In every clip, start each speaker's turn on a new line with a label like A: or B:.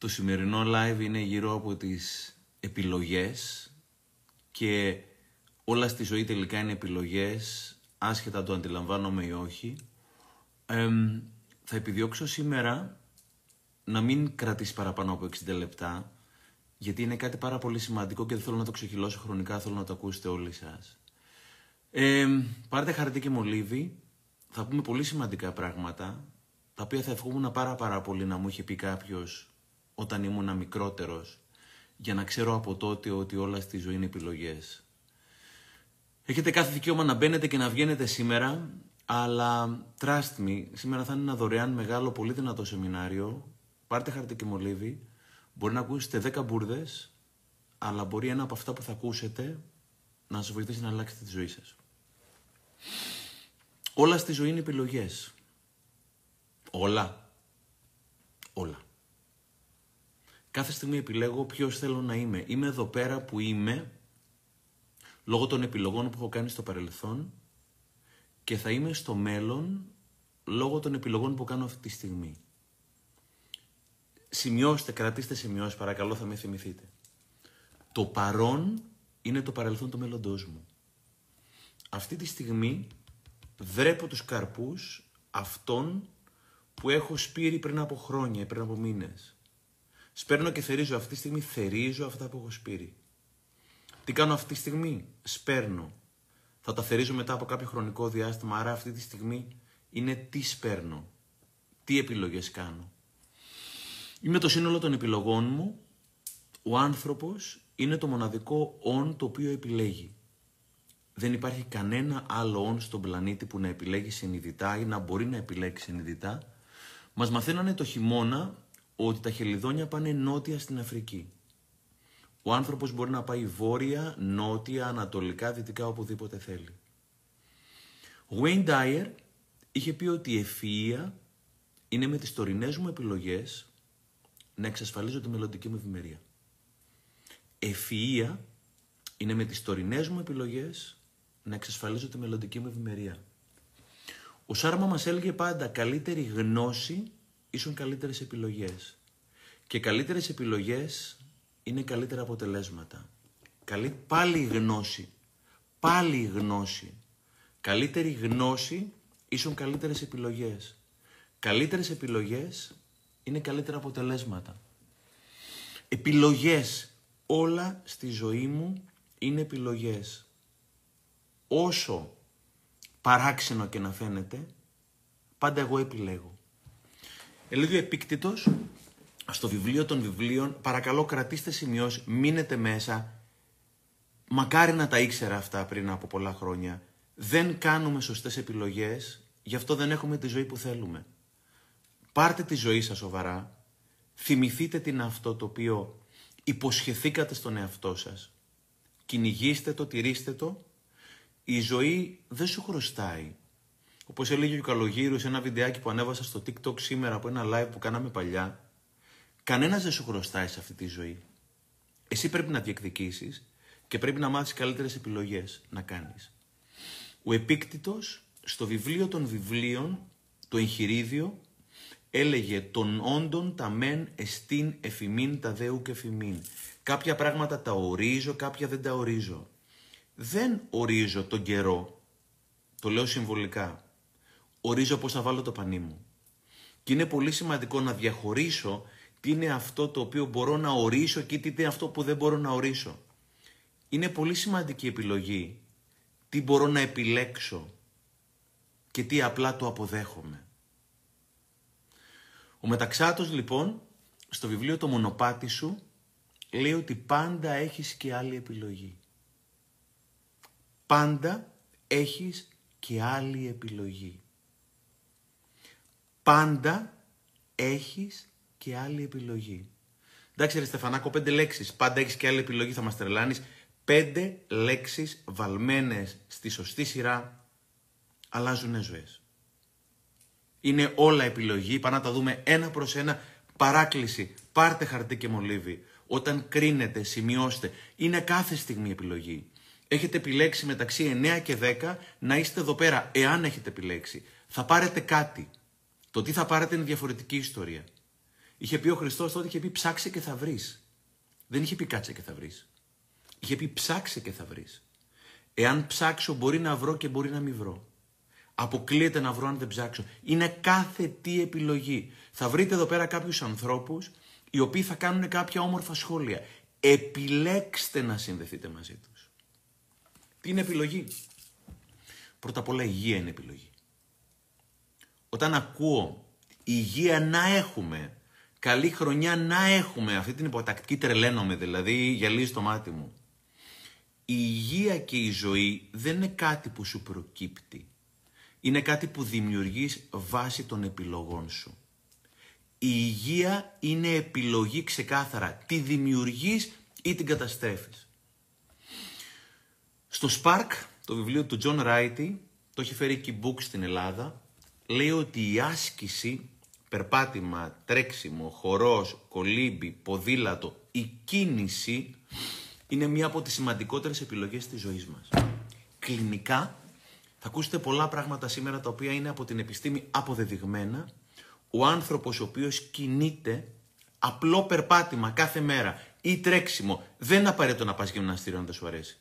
A: Το σημερινό live είναι γύρω από τις επιλογές και όλα στη ζωή τελικά είναι επιλογές, άσχετα το αντιλαμβάνομαι ή όχι. θα επιδιώξω σήμερα να μην κρατήσει παραπάνω από 60 λεπτά, γιατί είναι κάτι πάρα πολύ σημαντικό και δεν θέλω να το ξεχυλώσω χρονικά, θέλω να το ακούσετε όλοι σας. Ε, πάρτε χαρτί και μολύβι, θα πούμε πολύ σημαντικά πράγματα, τα οποία θα ευχόμουν πάρα πάρα πολύ να μου είχε πει κάποιος όταν ήμουν μικρότερος, για να ξέρω από τότε ότι όλα στη ζωή είναι επιλογές. Έχετε κάθε δικαίωμα να μπαίνετε και να βγαίνετε σήμερα, αλλά trust me, σήμερα θα είναι ένα δωρεάν μεγάλο, πολύ δυνατό σεμινάριο. Πάρτε χαρτί και μολύβι. Μπορεί να ακούσετε 10 μπουρδες, αλλά μπορεί ένα από αυτά που θα ακούσετε να σας βοηθήσει να αλλάξετε τη ζωή σας. Όλα στη ζωή είναι επιλογές. Όλα. Όλα. Κάθε στιγμή επιλέγω ποιος θέλω να είμαι. Είμαι εδώ πέρα που είμαι λόγω των επιλογών που έχω κάνει στο παρελθόν και θα είμαι στο μέλλον λόγω των επιλογών που κάνω αυτή τη στιγμή. Σημειώστε, κρατήστε σημειώσεις, παρακαλώ θα με θυμηθείτε. Το παρόν είναι το παρελθόν του μέλλοντός μου. Αυτή τη στιγμή βρέπω τους καρπούς αυτών που έχω σπείρει πριν από χρόνια, πριν από μήνες. Σπέρνω και θερίζω αυτή τη στιγμή, θερίζω αυτά που έχω σπείρει. Τι κάνω αυτή τη στιγμή, σπέρνω. Θα τα θερίζω μετά από κάποιο χρονικό διάστημα, άρα αυτή τη στιγμή είναι τι σπέρνω, τι επιλογές κάνω. Είμαι το σύνολο των επιλογών μου, ο άνθρωπος είναι το μοναδικό «ον» το οποίο επιλέγει. Δεν υπάρχει κανένα άλλο «ον» στον πλανήτη που να επιλέγει συνειδητά ή να μπορεί να επιλέξει συνειδητά. Μας μαθαίνανε το χειμώνα ότι τα χελιδόνια πάνε νότια στην Αφρική. Ο άνθρωπος μπορεί να πάει βόρεια, νότια, ανατολικά, δυτικά, οπουδήποτε θέλει. Ο Wayne Dyer είχε πει ότι η ευφυΐα είναι με τις τωρινές μου επιλογές να εξασφαλίζω τη μελλοντική μου ευημερία. Ευφυΐα είναι με τις τωρινές μου επιλογές να εξασφαλίζω τη μελλοντική μου ευημερία. Ο Σάρμα μας έλεγε πάντα καλύτερη γνώση ίσον καλύτερες επιλογές. Και καλύτερες επιλογές είναι καλύτερα αποτελέσματα. Καλή, πάλι γνώση. Πάλι γνώση. Καλύτερη γνώση ίσον καλύτερες επιλογές. Καλύτερες επιλογές είναι καλύτερα αποτελέσματα. Επιλογές. Όλα στη ζωή μου είναι επιλογές. Όσο παράξενο και να φαίνεται, πάντα εγώ επιλέγω. Ελίδιο επίκτητος, στο βιβλίο των βιβλίων, παρακαλώ κρατήστε σημειώσεις, μείνετε μέσα. Μακάρι να τα ήξερα αυτά πριν από πολλά χρόνια. Δεν κάνουμε σωστές επιλογές, γι' αυτό δεν έχουμε τη ζωή που θέλουμε. Πάρτε τη ζωή σας σοβαρά, θυμηθείτε την αυτό το οποίο υποσχεθήκατε στον εαυτό σας, κυνηγήστε το, τηρήστε το. Η ζωή δεν σου χρωστάει. Όπως έλεγε ο Καλογύρου σε ένα βιντεάκι που ανέβασα στο TikTok σήμερα από ένα live που κάναμε παλιά, κανένας δεν σου χρωστάει σε αυτή τη ζωή. Εσύ πρέπει να διεκδικήσεις και πρέπει να μάθεις καλύτερες επιλογές να κάνεις. Ο Επίκτητος στο βιβλίο των βιβλίων, το εγχειρίδιο, έλεγε «Τον όντων τα μεν εστίν εφημίν τα δέου και εφημίν». Κάποια πράγματα τα ορίζω, κάποια δεν τα ορίζω. Δεν ορίζω τον καιρό, το λέω συμβολικά. Ορίζω πώς θα βάλω το πανί μου. Και είναι πολύ σημαντικό να διαχωρίσω τι είναι αυτό το οποίο μπορώ να ορίσω και τι είναι αυτό που δεν μπορώ να ορίσω. Είναι πολύ σημαντική επιλογή τι μπορώ να επιλέξω και τι απλά το αποδέχομαι. Ο Μεταξάτος λοιπόν στο βιβλίο «Το μονοπάτι σου» λέει ότι πάντα έχεις και άλλη επιλογή. Πάντα έχεις και άλλη επιλογή. Πάντα έχεις και άλλη επιλογή. Εντάξει ρε Στεφανάκο, πέντε λέξεις. Πάντα έχεις και άλλη επιλογή, θα μας τρελάνεις. Πέντε λέξεις βαλμένες στη σωστή σειρά αλλάζουν ζωές. Είναι όλα επιλογή, πάμε να τα δούμε ένα προς ένα. Παράκληση, πάρτε χαρτί και μολύβι. Όταν κρίνετε, σημειώστε. Είναι κάθε στιγμή επιλογή. Έχετε επιλέξει μεταξύ 9 και 10 να είστε εδώ πέρα, εάν έχετε επιλέξει. Θα πάρετε κάτι. Το τι θα πάρετε είναι διαφορετική ιστορία. Είχε πει ο Χριστός τότε, είχε πει ψάξε και θα βρεις. Δεν είχε πει κάτσε και θα βρεις. Είχε πει ψάξε και θα βρεις. Εάν ψάξω μπορεί να βρω και μπορεί να μην βρω. Αποκλείεται να βρω αν δεν ψάξω. Είναι κάθε τι επιλογή. Θα βρείτε εδώ πέρα κάποιους ανθρώπους οι οποίοι θα κάνουν κάποια όμορφα σχόλια. Επιλέξτε να συνδεθείτε μαζί τους. Τι είναι επιλογή; Πρώτα απ' όλα υγεία είναι επιλογή. Όταν ακούω υγεία να έχουμε, καλή χρονιά να έχουμε, αυτή την υποτακτική τρελαίνομαι δηλαδή, γυαλίζει το μάτι μου. Η υγεία και η ζωή δεν είναι κάτι που σου προκύπτει. Είναι κάτι που δημιουργείς βάσει των επιλογών σου. Η υγεία είναι επιλογή ξεκάθαρα. Τι δημιουργείς ή την καταστρέφεις. Στο Spark, το βιβλίο του John Wright, το έχει φέρει και book στην Ελλάδα, λέει ότι η άσκηση, περπάτημα, τρέξιμο, χορός, κολύμπι, ποδήλατο, η κίνηση είναι μία από τις σημαντικότερες επιλογές της ζωής μας. Κλινικά θα ακούσετε πολλά πράγματα σήμερα τα οποία είναι από την επιστήμη αποδεδειγμένα. Ο άνθρωπος ο οποίος κινείται απλό περπάτημα κάθε μέρα ή τρέξιμο, δεν είναι απαραίτητο να πας γυμναστήριο αν δεν σου αρέσει.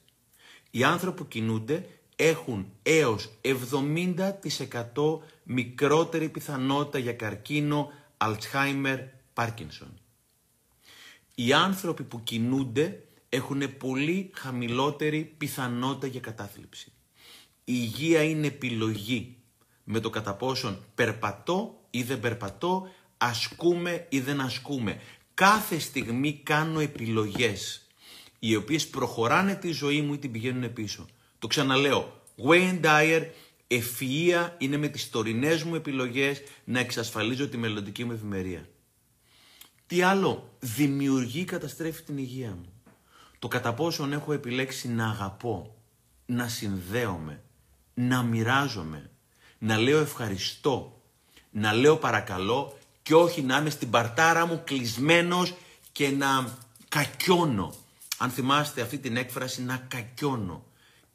A: Οι άνθρωποι που κινούνται έχουν έως 70% μικρότερη πιθανότητα για καρκίνο, Αλτσχάιμερ, Πάρκινσον. Οι άνθρωποι που κινούνται έχουν πολύ χαμηλότερη πιθανότητα για κατάθλιψη. Η υγεία είναι επιλογή με το κατά πόσον περπατώ ή δεν περπατώ, ασκούμε ή δεν ασκούμε. Κάθε στιγμή κάνω επιλογές οι οποίες προχωράνε τη ζωή μου ή την πηγαίνουν πίσω. Το ξαναλέω, Wayne Dyer, ευφυΐα είναι με τις τωρινές μου επιλογές να εξασφαλίζω τη μελλοντική μου ευημερία. Τι άλλο, δημιουργεί καταστρέφει την υγεία μου. Το κατά πόσον έχω επιλέξει να αγαπώ, να συνδέομαι, να μοιράζομαι, να λέω ευχαριστώ, να λέω παρακαλώ και όχι να είμαι στην παρτάρα μου κλεισμένος και να κακιώνω. Αν θυμάστε αυτή την έκφραση να κακιώνω.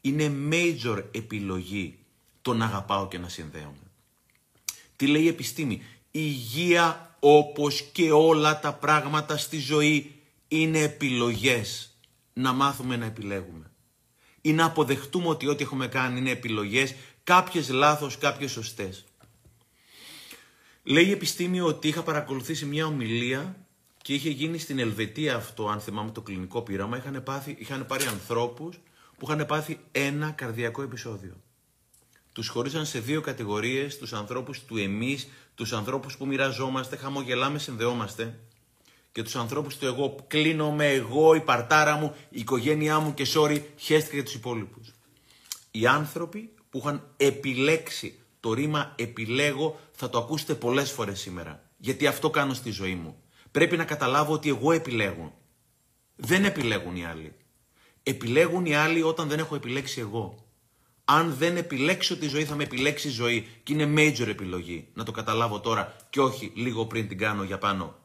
A: Είναι major επιλογή το να αγαπάω και να συνδέομαι. Τι λέει η επιστήμη; Η υγεία όπως και όλα τα πράγματα στη ζωή είναι επιλογές. Να μάθουμε να επιλέγουμε. Ή να αποδεχτούμε ότι ό,τι έχουμε κάνει είναι επιλογές, κάποιες λάθος, κάποιες σωστές. Λέει η επιστήμη ότι είχα παρακολουθήσει μια ομιλία και είχε γίνει στην Ελβετία αυτό, αν θυμάμαι το κλινικό πείραμα. Είχαν, πάθει, είχαν πάρει ανθρώπους που είχαν πάθει ένα καρδιακό επεισόδιο. Τους χωρίσαν σε δύο κατηγορίες, τους ανθρώπους του εμείς, τους ανθρώπους που μοιραζόμαστε, χαμογελάμε, συνδεόμαστε και τους ανθρώπους του εγώ κλείνομαι, εγώ, η παρτάρα μου, η οικογένειά μου και sorry, χέστηκα για τους υπόλοιπους. Οι άνθρωποι που είχαν επιλέξει το ρήμα επιλέγω θα το ακούσετε πολλές φορές σήμερα. Γιατί αυτό κάνω στη ζωή μου. Πρέπει να καταλάβω ότι εγώ επιλέγω. Δεν επιλέγουν οι άλλοι. Επιλέγουν οι άλλοι όταν δεν έχω επιλέξει εγώ. Αν δεν επιλέξω τη ζωή θα με επιλέξει η ζωή και είναι major επιλογή. Να το καταλάβω τώρα και όχι λίγο πριν την κάνω για πάνω.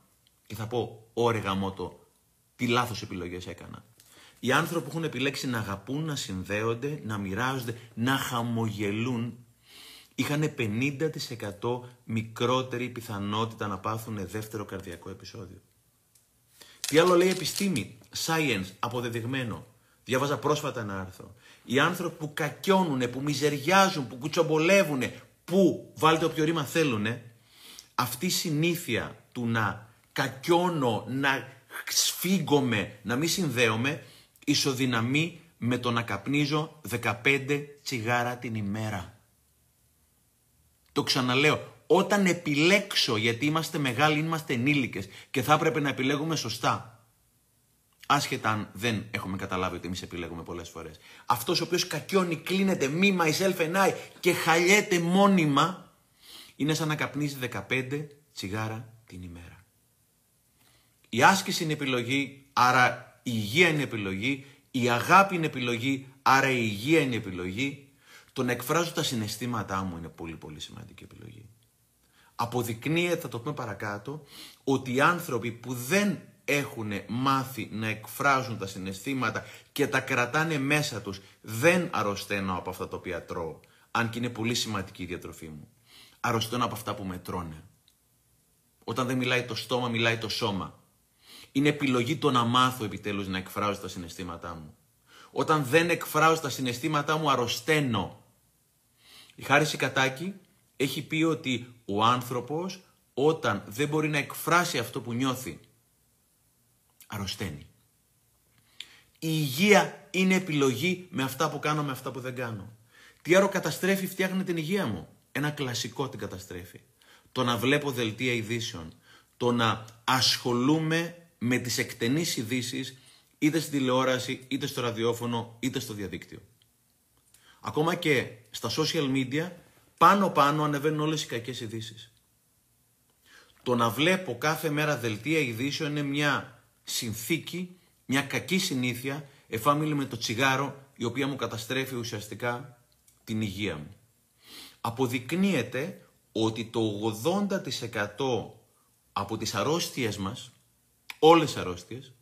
A: Και θα πω, ωρε γαμότο, τι λάθος επιλογές έκανα. Οι άνθρωποι που έχουν επιλέξει να αγαπούν, να συνδέονται, να μοιράζονται, να χαμογελούν, είχαν 50% μικρότερη πιθανότητα να πάθουν δεύτερο καρδιακό επεισόδιο. Τι άλλο λέει η επιστήμη, science, αποδεδειγμένο. Διάβαζα πρόσφατα ένα άρθρο. Οι άνθρωποι που κακιώνουν, που μιζεριάζουν, που κουτσομπολεύουν, που, βάλτε όποιο ρήμα θέλουν, αυτή η συνήθεια του να κακιώνω, να σφίγγομαι, να μην συνδέομαι, ισοδυναμεί με το να καπνίζω 15 τσιγάρα την ημέρα. Το ξαναλέω, όταν επιλέξω, γιατί είμαστε μεγάλοι, είμαστε ενήλικες και θα έπρεπε να επιλέγουμε σωστά. Άσχετα αν δεν έχουμε καταλάβει ότι εμείς επιλέγουμε πολλές φορές. Αυτός ο οποίος κακιώνει, κλείνεται, me, myself and I και χαλιέται μόνιμα, είναι σαν να καπνίζει 15 τσιγάρα την ημέρα. Η άσκηση είναι επιλογή, άρα η υγεία είναι επιλογή, η αγάπη είναι επιλογή, άρα η υγεία είναι επιλογή, το να εκφράζω τα συναισθήματά μου είναι πολύ πολύ σημαντική επιλογή. Αποδεικνύεται, θα το πούμε παρακάτω, ότι οι άνθρωποι που δεν έχουν μάθει να εκφράζουν τα συναισθήματα και τα κρατάνε μέσα τους, δεν αρρωσταίνω από αυτά τα οποία τρώω, αν και είναι πολύ σημαντική η διατροφή μου. Αρρωσταίνω από αυτά που με τρώνε. Όταν δεν μιλάει το στόμα, μιλάει το σώμα. Είναι επιλογή το να μάθω επιτέλους να εκφράζω τα συναισθήματά μου. Όταν δεν εκφράζω τα συναισθήματά μου, αρρωσταίνω. Η Χάριση Κατάκη έχει πει ότι ο άνθρωπος όταν δεν μπορεί να εκφράσει αυτό που νιώθει, αρρωσταίνει. Η υγεία είναι επιλογή με αυτά που κάνω, με αυτά που δεν κάνω. Τι άλλο καταστρέφει, φτιάχνει την υγεία μου. Ένα κλασικό την καταστρέφει. Το να βλέπω δελτία ειδήσεων. Το να ασχολούμαι με τις εκτενείς ειδήσεις είτε στη τηλεόραση, είτε στο ραδιόφωνο, είτε στο διαδίκτυο. Ακόμα και στα social media, πάνω-πάνω ανεβαίνουν όλες οι κακές ειδήσεις. Το να βλέπω κάθε μέρα δελτία ειδήσεων είναι μια συνθήκη, μια κακή συνήθεια, εφάμιλη με το τσιγάρο, η οποία μου καταστρέφει ουσιαστικά την υγεία μου. Αποδεικνύεται ότι το 80% από τις αρρώστιες μας, όλες οι αρρώστιες,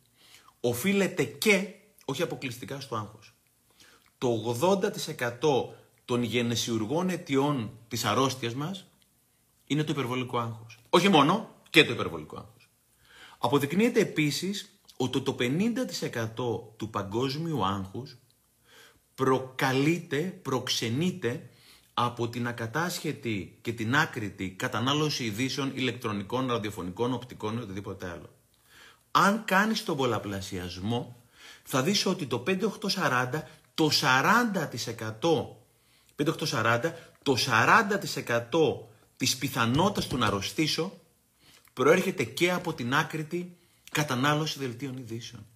A: οφείλεται και, όχι αποκλειστικά στο άγχος. Το 80% των γενεσιουργών αιτιών της αρρώστιας μας είναι το υπερβολικό άγχος. Όχι μόνο, και το υπερβολικό άγχος. Αποδεικνύεται επίσης ότι το 50% του παγκόσμιου άγχους προκαλείται, προξενείται από την ακατάσχετη και την άκρητη κατανάλωση ειδήσεων ηλεκτρονικών, ραδιοφωνικών, οπτικών ή οτιδήποτε άλλο. Αν κάνεις τον πολλαπλασιασμό, θα δεις ότι το 5840, το 40%, 5840, το 40% της πιθανότητας του να αρρωστήσω προέρχεται και από την άκρητη κατανάλωση δελτίων ειδήσεων.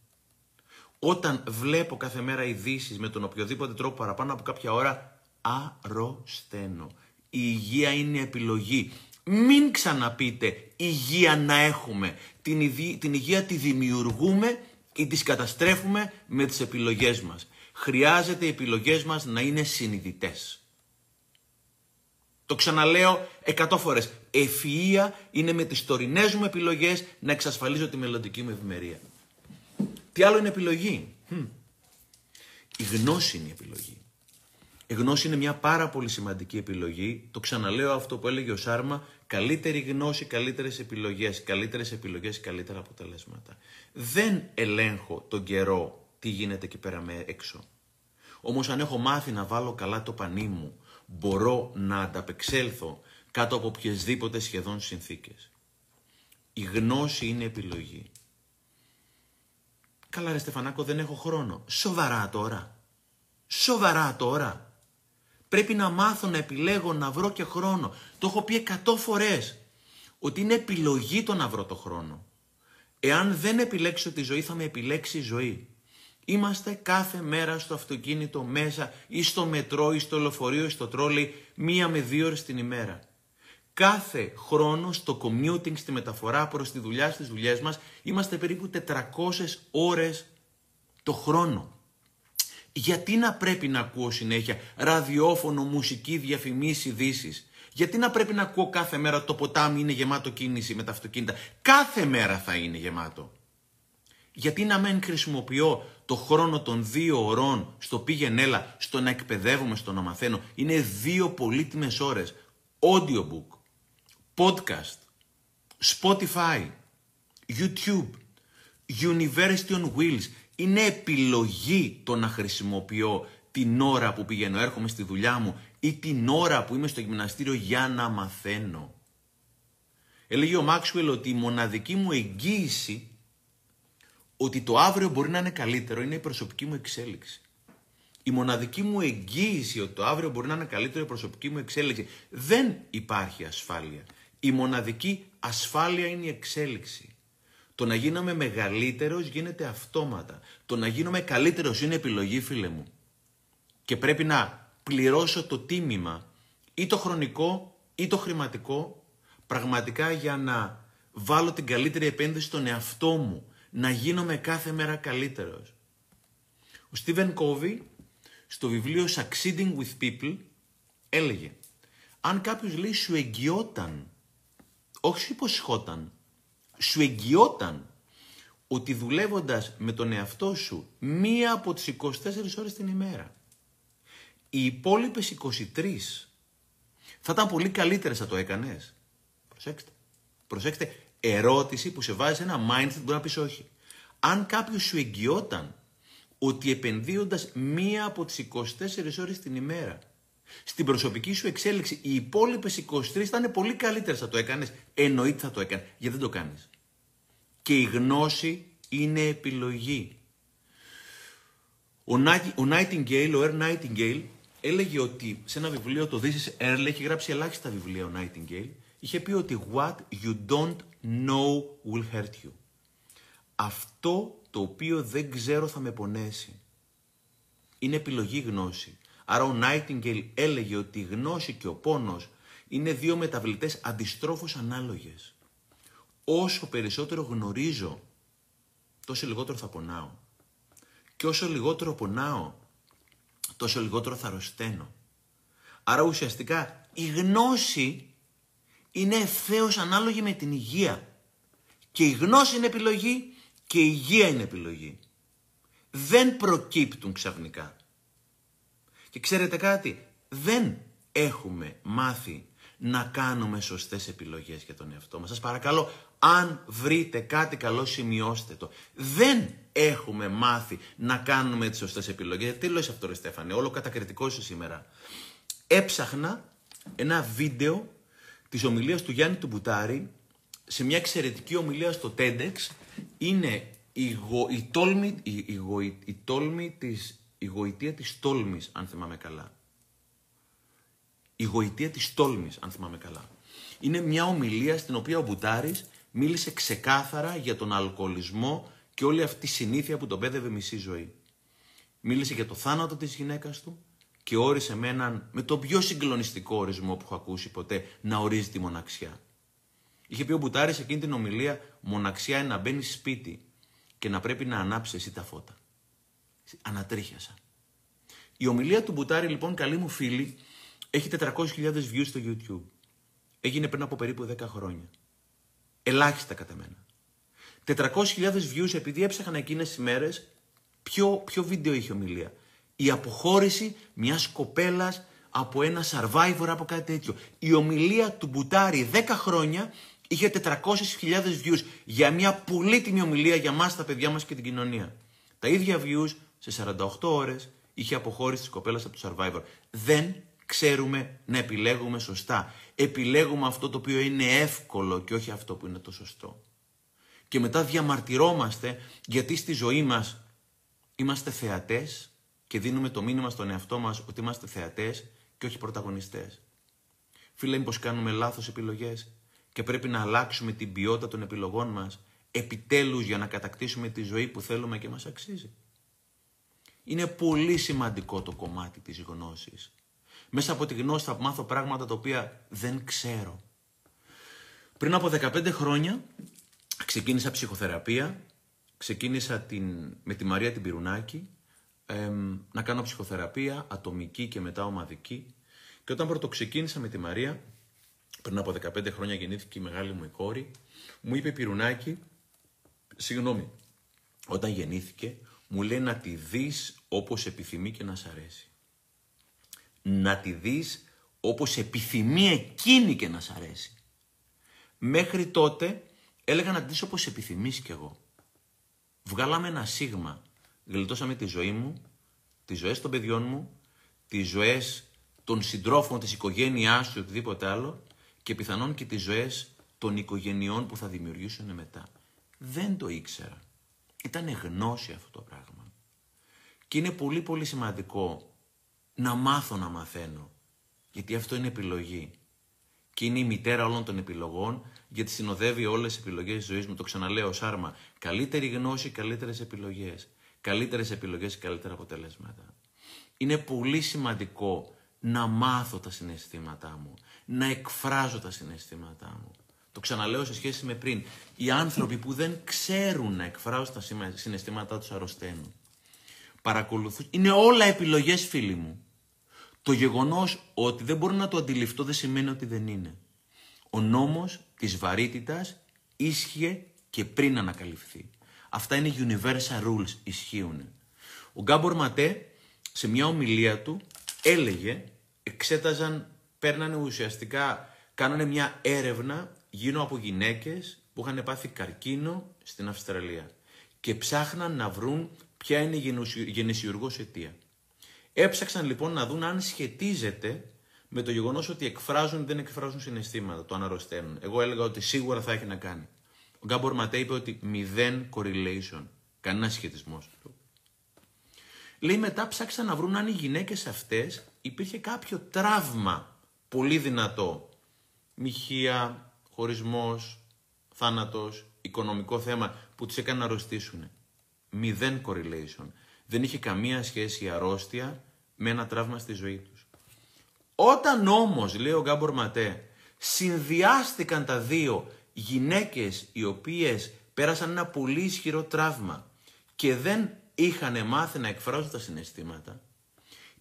A: Όταν βλέπω κάθε μέρα ειδήσεις με τον οποιοδήποτε τρόπο παραπάνω από κάποια ώρα, αρρωσταίνω. Η υγεία είναι επιλογή. Μην ξαναπείτε υγεία να έχουμε. Την, υγεία, την υγεία τη δημιουργούμε ή τις καταστρέφουμε με τις επιλογές μας. Χρειάζεται οι επιλογές μας να είναι συνειδητές. Το ξαναλέω εκατό φορές. Ευφυΐα είναι με τις τωρινές μου επιλογές να εξασφαλίζω τη μελλοντική μου ευημερία. Τι άλλο είναι επιλογή; Η γνώση είναι η επιλογή. Η γνώση είναι μια πάρα πολύ σημαντική επιλογή. Το ξαναλέω αυτό που έλεγε ο Σάρμα. Καλύτερη γνώση, καλύτερες επιλογές. Καλύτερες επιλογές, καλύτερα αποτελέσματα. Δεν ελέγχω τον καιρό τι γίνεται εκεί πέρα με έξω. Όμως αν έχω μάθει να βάλω καλά το πανί μου, μπορώ να ανταπεξέλθω κάτω από οποιασδήποτε σχεδόν συνθήκες. Η γνώση είναι επιλογή. Καλά ρε Στεφανάκο δεν έχω χρόνο. Σοβαρά τώρα. Σοβαρά τώρα. Πρέπει να μάθω να επιλέγω να βρω και χρόνο. Το έχω πει εκατό φορές. Ότι είναι επιλογή το να βρω το χρόνο. Εάν δεν επιλέξω τη ζωή θα με επιλέξει η ζωή. Είμαστε κάθε μέρα στο αυτοκίνητο μέσα ή στο μετρό ή στο λεωφορείο ή στο τρόλι μία με δύο ώρες την ημέρα. Κάθε χρόνο στο commuting, στη μεταφορά προς τη δουλειά, στις δουλειές μας, είμαστε περίπου 400 ώρες το χρόνο. Γιατί να πρέπει να ακούω συνέχεια ραδιόφωνο, μουσική, διαφημίσεις, ειδήσεις; Γιατί να πρέπει να ακούω κάθε μέρα το ποτάμι είναι γεμάτο κίνηση με τα αυτοκίνητα. Κάθε μέρα θα είναι γεμάτο. Γιατί να μην χρησιμοποιώ το χρόνο των δύο ωρών στο πήγαινε έλα, στο να εκπαιδεύομαι, στο να μαθαίνω. Είναι δύο πολύτιμες ώρες. Audiobook, podcast, Spotify, YouTube, University on Wheels. Είναι επιλογή το να χρησιμοποιώ την ώρα που πηγαίνω, έρχομαι στη δουλειά μου ή την ώρα που είμαι στο γυμναστήριο για να μαθαίνω. Έλεγε ο Μάξουελ ότι η μοναδική μου εγγύηση ότι το αύριο μπορεί να είναι καλύτερο είναι η προσωπική μου εξέλιξη. Η μοναδική μου εγγύηση ότι το αύριο μπορεί να είναι καλύτερο η προσωπική μου εξέλιξη. Δεν υπάρχει ασφάλεια. Η μοναδική ασφάλεια είναι η εξέλιξη. Το να γίνομαι μεγαλύτερος γίνεται αυτόματα. Το να γίνομαι καλύτερος είναι επιλογή φίλε μου. Και πρέπει να πληρώσω το τίμημα ή το χρονικό ή το χρηματικό πραγματικά για να βάλω την καλύτερη επένδυση στον εαυτό μου να γίνομαι κάθε μέρα καλύτερος. Ο Στίβεν Κόβι στο βιβλίο Succeeding with People έλεγε αν κάποιος λέει σου εγγυόταν, όχι σου υποσχόταν, σου εγγυόταν ότι δουλεύοντας με τον εαυτό σου μία από τις 24 ώρες την ημέρα, οι υπόλοιπες 23 θα ήταν πολύ καλύτερες θα το έκανες. Προσέξτε. Προσέξτε, ερώτηση που σε βάζει σε ένα mindset που μπορεί να πεις όχι. Αν κάποιος σου εγγυόταν ότι επενδύοντας μία από τις 24 ώρες την ημέρα στην προσωπική σου εξέλιξη, οι υπόλοιπες 23 θα είναι πολύ καλύτερες. Θα το έκανες. Εννοείται θα το έκανες. Γιατί δεν το κάνεις. Και η γνώση είναι επιλογή. Ο, ο Nightingale, ο Air Nightingale, έλεγε ότι σε ένα βιβλίο, το This is Early, έχει γράψει ελάχιστα βιβλία ο Nightingale, είχε πει ότι what you don't know will hurt you. Αυτό το οποίο δεν ξέρω θα με πονέσει. Είναι επιλογή γνώση. Άρα ο Nightingale έλεγε ότι η γνώση και ο πόνος είναι δύο μεταβλητές αντιστρόφως ανάλογες. Όσο περισσότερο γνωρίζω, τόσο λιγότερο θα πονάω. Και όσο λιγότερο πονάω, τόσο λιγότερο θα αρρωσταίνω. Άρα ουσιαστικά η γνώση είναι ευθέω ανάλογη με την υγεία. Και η γνώση είναι επιλογή και η υγεία είναι επιλογή. Δεν προκύπτουν ξαφνικά. Και ξέρετε κάτι, δεν έχουμε μάθει να κάνουμε σωστές επιλογές για τον εαυτό μας. Σας παρακαλώ, αν βρείτε κάτι καλό σημειώστε το. Δεν έχουμε μάθει να κάνουμε τις σωστές επιλογές. Τι λέω αυτό ρε Στέφανε, όλο κατακριτικό είσαι σήμερα. Έψαχνα ένα βίντεο της ομιλίας του Γιάννη του Μπουτάρη σε μια εξαιρετική ομιλία στο TEDx. Είναι η, γο, η, τόλμη, η, η, η, τόλμη της, η γοητεία της τόλμης, αν θυμάμαι καλά. Η γοητεία της τόλμης, αν θυμάμαι καλά. Είναι μια ομιλία στην οποία ο Μπουτάρης μίλησε ξεκάθαρα για τον αλκοολισμό και όλη αυτή τη συνήθεια που τον πέδευε μισή ζωή. Μίλησε για το θάνατο της γυναίκας του και όρισε με έναν, με τον πιο συγκλονιστικό ορισμό που έχω ακούσει ποτέ, να ορίζει τη μοναξιά. Είχε πει ο Μπουτάρης εκείνη την ομιλία, μοναξιά είναι να μπαίνεις σπίτι και να πρέπει να ανάψεις εσύ τα φώτα. Ανατρίχιασα. Η ομιλία του Μπουτάρη λοιπόν, καλή μου φίλη, έχει 400.000 views στο YouTube. Έγινε πριν από περίπου 10 χρόνια. Ελάχιστα κατά μένα. 400.000 views επειδή έψαχαν εκείνες τις μέρες ποιο, ποιο βίντεο είχε ομιλία. Η αποχώρηση μιας κοπέλας από ένα survivor από κάτι τέτοιο. Η ομιλία του Μπουτάρη 10 χρόνια είχε 400.000 views για μια πολύτιμη ομιλία για μας τα παιδιά μας και την κοινωνία. Τα ίδια views σε 48 ώρες είχε αποχώρηση της κοπέλας από το survivor. Δεν ξέρουμε να επιλέγουμε σωστά. Επιλέγουμε αυτό το οποίο είναι εύκολο και όχι αυτό που είναι το σωστό. Και μετά διαμαρτυρόμαστε γιατί στη ζωή μας είμαστε θεατές και δίνουμε το μήνυμα στον εαυτό μας ότι είμαστε θεατές και όχι πρωταγωνιστές. Φίλε, μήπως κάνουμε λάθος επιλογές και πρέπει να αλλάξουμε την ποιότητα των επιλογών μας επιτέλους για να κατακτήσουμε τη ζωή που θέλουμε και μας αξίζει. Είναι πολύ σημαντικό το κομμάτι της γνώσης. Μέσα από τη γνώση θα μάθω πράγματα τα οποία δεν ξέρω. Πριν από 15 χρόνια ξεκίνησα ψυχοθεραπεία, ξεκίνησα την, με τη Μαρία την Πυρουνάκη να κάνω ψυχοθεραπεία, ατομική και μετά ομαδική. Και όταν πρώτο ξεκίνησα με τη Μαρία, πριν από 15 χρόνια γεννήθηκε η μεγάλη μου η κόρη, μου είπε Πυρουνάκη, συγγνώμη, όταν γεννήθηκε, μου λέει να τη δεις όπως επιθυμεί και να σ' αρέσει να τη δεις όπως επιθυμεί εκείνη και να σ' αρέσει. Μέχρι τότε έλεγα να τη δεις όπως επιθυμείς κι εγώ. Βγάλαμε ένα σίγμα. Γλιτώσαμε τη ζωή μου, τις ζωές των παιδιών μου, τις ζωές των συντρόφων της οικογένειάς του ή οτιδήποτε άλλο και πιθανόν και τις ζωές των οικογενειών που θα δημιουργήσουν μετά. Δεν το ήξερα. Ήταν γνώση αυτό το πράγμα. Και είναι πολύ πολύ σημαντικό να μάθω να μαθαίνω. Γιατί αυτό είναι επιλογή. Και είναι η μητέρα όλων των επιλογών, γιατί συνοδεύει όλες τις επιλογές της ζωής μου. Το ξαναλέω, Σάρμα. Καλύτερη γνώση, καλύτερες επιλογές. Καλύτερες επιλογές, καλύτερα αποτελέσματα. Είναι πολύ σημαντικό να μάθω τα συναισθήματά μου. Να εκφράζω τα συναισθήματά μου. Το ξαναλέω σε σχέση με πριν. Οι άνθρωποι που δεν ξέρουν να εκφράζουν τα συναισθήματά τους αρρωσταίνουν παρακολουθούν. Είναι όλα επιλογές φίλοι μου. Το γεγονός ότι δεν μπορώ να το αντιληφθώ δεν σημαίνει ότι δεν είναι. Ο νόμος της βαρύτητας ίσχυε και πριν ανακαλυφθεί. Αυτά είναι universal rules, ισχύουν. Ο Γκάμπορ Ματέ σε μια ομιλία του έλεγε, εξέταζαν, παίρνανε ουσιαστικά, κάνανε μια έρευνα γύρω από γυναίκες που είχαν πάθει καρκίνο στην Αυστραλία και ψάχναν να βρουν ποια είναι η γενεσιουργός αιτία. Έψαξαν λοιπόν να δουν αν σχετίζεται με το γεγονός ότι εκφράζουν ή δεν εκφράζουν συναισθήματα, το αναρρωσταίνουν. Εγώ έλεγα ότι σίγουρα θα έχει να κάνει. Ο Γκάμπορ Ματέ είπε ότι μηδέν correlation, κανένα σχετισμό. Λέει μετά ψάξαν να βρουν αν οι γυναίκες αυτές υπήρχε κάποιο τραύμα πολύ δυνατό. Μοιχεία, χωρισμός, θάνατος, οικονομικό θέμα που τις έκανε να αρρωστήσουν. Μηδέν correlation. Δεν είχε καμία σχέση η αρρώστια με ένα τραύμα στη ζωή τους. Όταν όμως, λέει ο Γκάμπορ Ματέ, συνδυάστηκαν τα δύο γυναίκες οι οποίες πέρασαν ένα πολύ ισχυρό τραύμα και δεν είχαν μάθει να εκφράζουν τα συναισθήματα,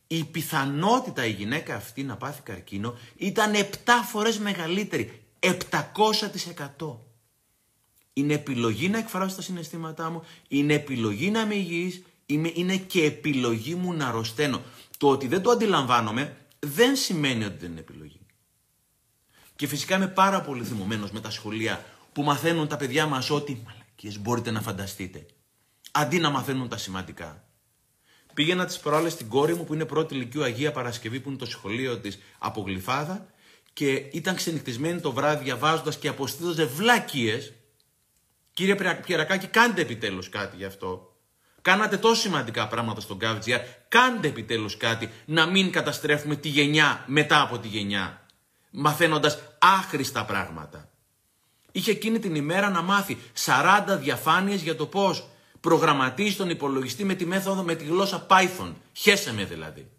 A: η πιθανότητα η γυναίκα αυτή να πάθει καρκίνο ήταν 7 φορές μεγαλύτερη. 700%. Είναι επιλογή να εκφράσω τα συναισθήματά μου, είναι επιλογή να είμαι υγιής, είναι και επιλογή μου να αρρωσταίνω. Το ότι δεν το αντιλαμβάνομαι δεν σημαίνει ότι δεν είναι επιλογή. Και φυσικά είμαι πάρα πολύ θυμωμένος με τα σχολεία που μαθαίνουν τα παιδιά μας ότι μαλακίες μπορείτε να φανταστείτε. Αντί να μαθαίνουν τα σημαντικά. Πήγαινα τις προάλλες στην κόρη μου που είναι πρώτη ηλικίου Αγία Παρασκευή που είναι το σχολείο της από Γλυφάδα και ήταν ξενυχτισμένη το βράδυ διαβάζοντας και αποστήλωσε βλάκιες. Κύριε Πιερακάκη κάντε επιτέλους κάτι γι' αυτό. Κάνατε τόσο σημαντικά πράγματα στον Καβτζιά. Κάντε επιτέλους κάτι να μην καταστρέφουμε τη γενιά μετά από τη γενιά. Μαθαίνοντας άχρηστα πράγματα. Είχε εκείνη την ημέρα να μάθει 40 διαφάνειες για το πώς προγραμματίζει τον υπολογιστή με τη μέθοδο, με τη γλώσσα Python. Χέσε με δηλαδή.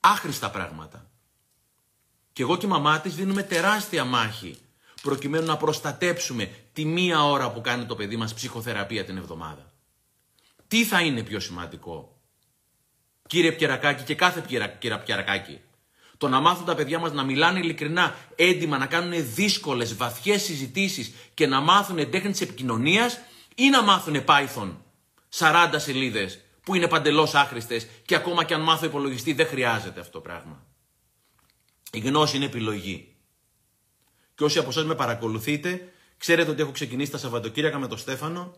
A: Άχρηστα πράγματα. Και εγώ και η μαμά της δίνουμε τεράστια μάχη προκειμένου να προστατέψουμε τη μία ώρα που κάνει το παιδί μας ψυχοθεραπεία την εβδομάδα. Τι θα είναι πιο σημαντικό, κύριε Πιερακάκη και κάθε κύριε Πιερακάκη. Το να μάθουν τα παιδιά μας να μιλάνε ειλικρινά, έντιμα, να κάνουν δύσκολες, βαθιές συζητήσεις και να μάθουν τέχνη επικοινωνίας ή να μάθουν Python 40 σελίδες που είναι παντελώς άχρηστες και ακόμα και αν μάθω υπολογιστή δεν χρειάζεται αυτό το πράγμα. Η γνώση είναι επιλογή. Και όσοι από εσάς με παρακολουθείτε, ξέρετε ότι έχω ξεκινήσει τα Σαββατοκύριακα με τον Στέφανο.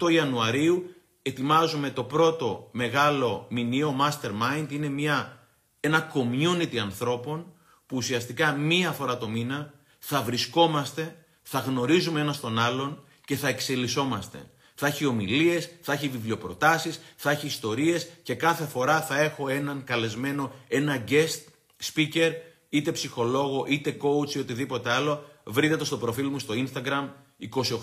A: 28 Ιανουαρίου ετοιμάζουμε το πρώτο μεγάλο μηνιαίο Mastermind. Είναι μια, ένα community ανθρώπων που ουσιαστικά μία φορά το μήνα θα βρισκόμαστε, θα γνωρίζουμε ένα τον άλλον και θα εξελισσόμαστε. Θα έχει ομιλίες, θα έχει βιβλιοπροτάσεις, θα έχει ιστορίες και κάθε φορά θα έχω έναν καλεσμένο, ένα guest speaker, είτε ψυχολόγο, είτε coach ή οτιδήποτε άλλο. Βρείτε το στο προφίλ μου στο Instagram.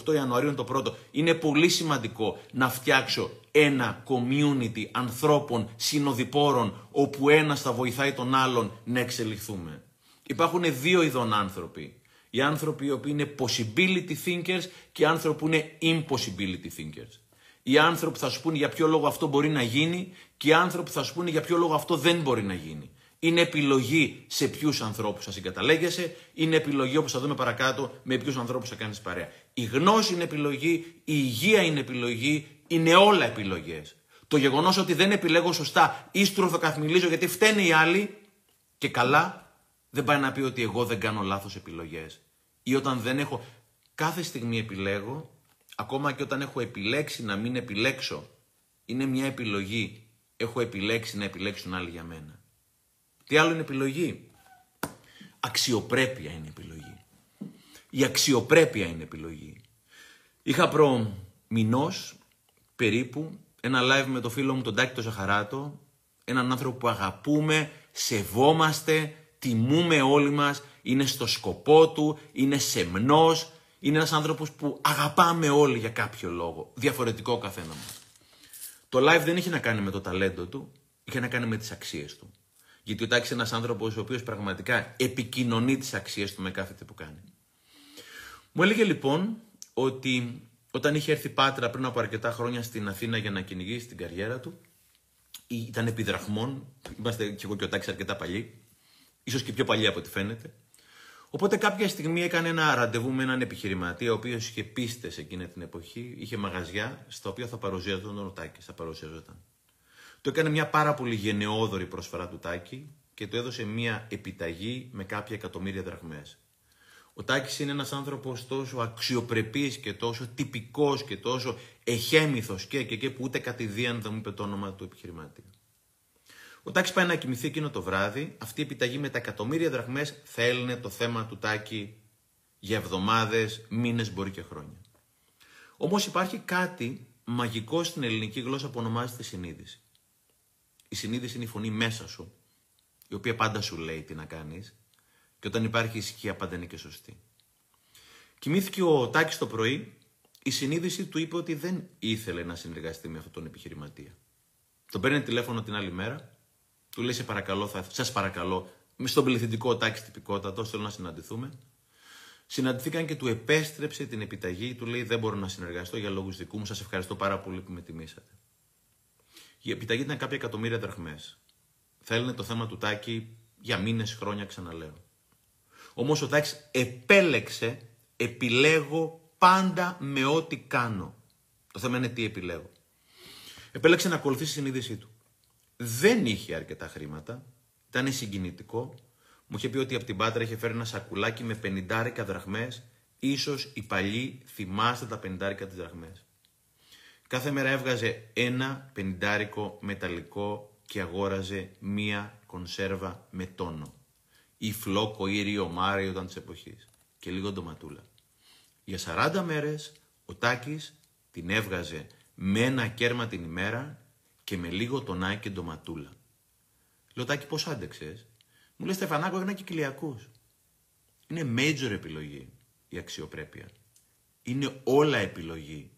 A: 28 Ιανουαρίου είναι το πρώτο. Είναι πολύ σημαντικό να φτιάξω ένα community ανθρώπων συνοδοιπόρων όπου ένας θα βοηθάει τον άλλον να εξελιχθούμε. Υπάρχουν δύο ειδών άνθρωποι οι άνθρωποι οι οποίοι είναι possibility thinkers και οι άνθρωποι που είναι impossibility thinkers. Οι άνθρωποι θα σου πούνε για ποιο λόγο αυτό μπορεί να γίνει και οι άνθρωποι θα σου πούνε για ποιο λόγο αυτό δεν μπορεί να γίνει. Είναι επιλογή σε ποιους ανθρώπους θα συγκαταλέγεσαι, είναι επιλογή όπως θα δούμε παρακάτω με ποιους ανθρώπους θα κάνεις παρέα. Η γνώση είναι επιλογή, η υγεία είναι επιλογή, είναι όλα επιλογές. Το γεγονός ότι δεν επιλέγω σωστά ή στροφοκαθμιλίζω γιατί φταίνε οι άλλοι και καλά δεν πάει να πει ότι εγώ δεν κάνω λάθος επιλογές. Ή όταν δεν έχω... Κάθε στιγμή επιλέγω, ακόμα και όταν έχω επιλέξει να μην επιλέξω, είναι μια επιλογή. Έχω επιλέξει να επιλέξουν άλλοι για μένα. Τι άλλο είναι επιλογή; Αξιοπρέπεια είναι επιλογή. Η αξιοπρέπεια είναι επιλογή. Είχα προ μηνός περίπου ένα live με το φίλο μου τον Τάκη τον Ζαχαράτο, έναν άνθρωπο που αγαπούμε, σεβόμαστε, τιμούμε όλοι μας, είναι στο σκοπό του, είναι σεμνός, είναι ένας άνθρωπος που αγαπάμε όλοι για κάποιο λόγο, διαφορετικό καθένας μας. Το live δεν είχε να κάνει με το ταλέντο του, είχε να κάνει με τις αξίες του. Γιατί ο Τάκης είναι ένας άνθρωπος ο οποίος πραγματικά επικοινωνεί τις αξίες του με κάθε τι που κάνει. Μου έλεγε λοιπόν ότι όταν είχε έρθει Πάτρα πριν από αρκετά χρόνια στην Αθήνα για να κυνηγήσει την καριέρα του, ήταν επιδραχμών, είμαστε και εγώ και ο Τάκης αρκετά παλιοί, ίσως και πιο παλιά από ό,τι φαίνεται. Οπότε κάποια στιγμή έκανε ένα ραντεβού με έναν επιχειρηματία, ο οποίος είχε πίστες εκείνη την εποχή, είχε μαγαζιά, στα οποία θα παρουσιαζόταν ο Τάκης. Θα παρουσιαζόταν. Το έκανε μια πάρα πολύ γενναιόδορη προσφορά του Τάκη και του έδωσε μια επιταγή με κάποια εκατομμύρια δραχμές. Ο Τάκης είναι ένας άνθρωπος τόσο αξιοπρεπής και τόσο τυπικός και τόσο εχέμηθος και, και, και που ούτε κατηδίαν δεν μου είπε το όνομα του επιχειρηματία. Ο Τάκης πάει να κοιμηθεί εκείνο το βράδυ. Αυτή η επιταγή με τα εκατομμύρια δραχμές θα έλυνε το θέμα του Τάκη για εβδομάδες, μήνες, μπορεί και χρόνια. Όμως υπάρχει κάτι μαγικό στην ελληνική γλώσσα που ονομάζεται συνείδηση. Η συνείδηση είναι η φωνή μέσα σου, η οποία πάντα σου λέει τι να κάνεις και όταν υπάρχει ησυχία πάντα είναι και σωστή. Κοιμήθηκε ο Τάκης το πρωί, η συνείδηση του είπε ότι δεν ήθελε να συνεργαστεί με αυτόν τον επιχειρηματία. Τον παίρνει τηλέφωνο την άλλη μέρα, του λέει σε παρακαλώ, θα, σας παρακαλώ, στον πληθυντικό Τάκη τυπικότατο, θέλω να συναντηθούμε. Συναντηθήκαν και του επέστρεψε την επιταγή, του λέει δεν μπορώ να συνεργαστώ για λόγους δικού μου, σας ευχαριστώ πάρα πολύ που με τιμήσατε. Η επιταγή ήταν κάποια εκατομμύρια δραχμές. Θέλουν το θέμα του Τάκη για μήνες, χρόνια ξαναλέω. Όμως ο Τάκης επέλεξε, επιλέγω πάντα με ό,τι κάνω. Το θέμα είναι τι επιλέγω. Επέλεξε να ακολουθήσει η συνείδησή του. Δεν είχε αρκετά χρήματα, ήταν συγκινητικό. Μου είχε πει ότι από την Πάτρα είχε φέρει ένα σακουλάκι με πενιντάρικα δραχμές. Ίσως οι παλιοί θυμάστε τα πενιντάρικα τις δραχμές. Κάθε μέρα έβγαζε ένα πενιντάρικο μεταλλικό και αγόραζε μία κονσέρβα με τόνο ή φλόκο ή ριομάρι όταν της εποχής και λίγο ντοματούλα. Για 40 μέρες ο Τάκης την έβγαζε με ένα κέρμα την ημέρα και με λίγο τονάκι και ντοματούλα. Λέω Τάκη πώς άντεξες; Μου λέει Στεφανάκο έκανα και κοιλιακούς. Είναι major επιλογή η αξιοπρέπεια. Είναι όλα επιλογή.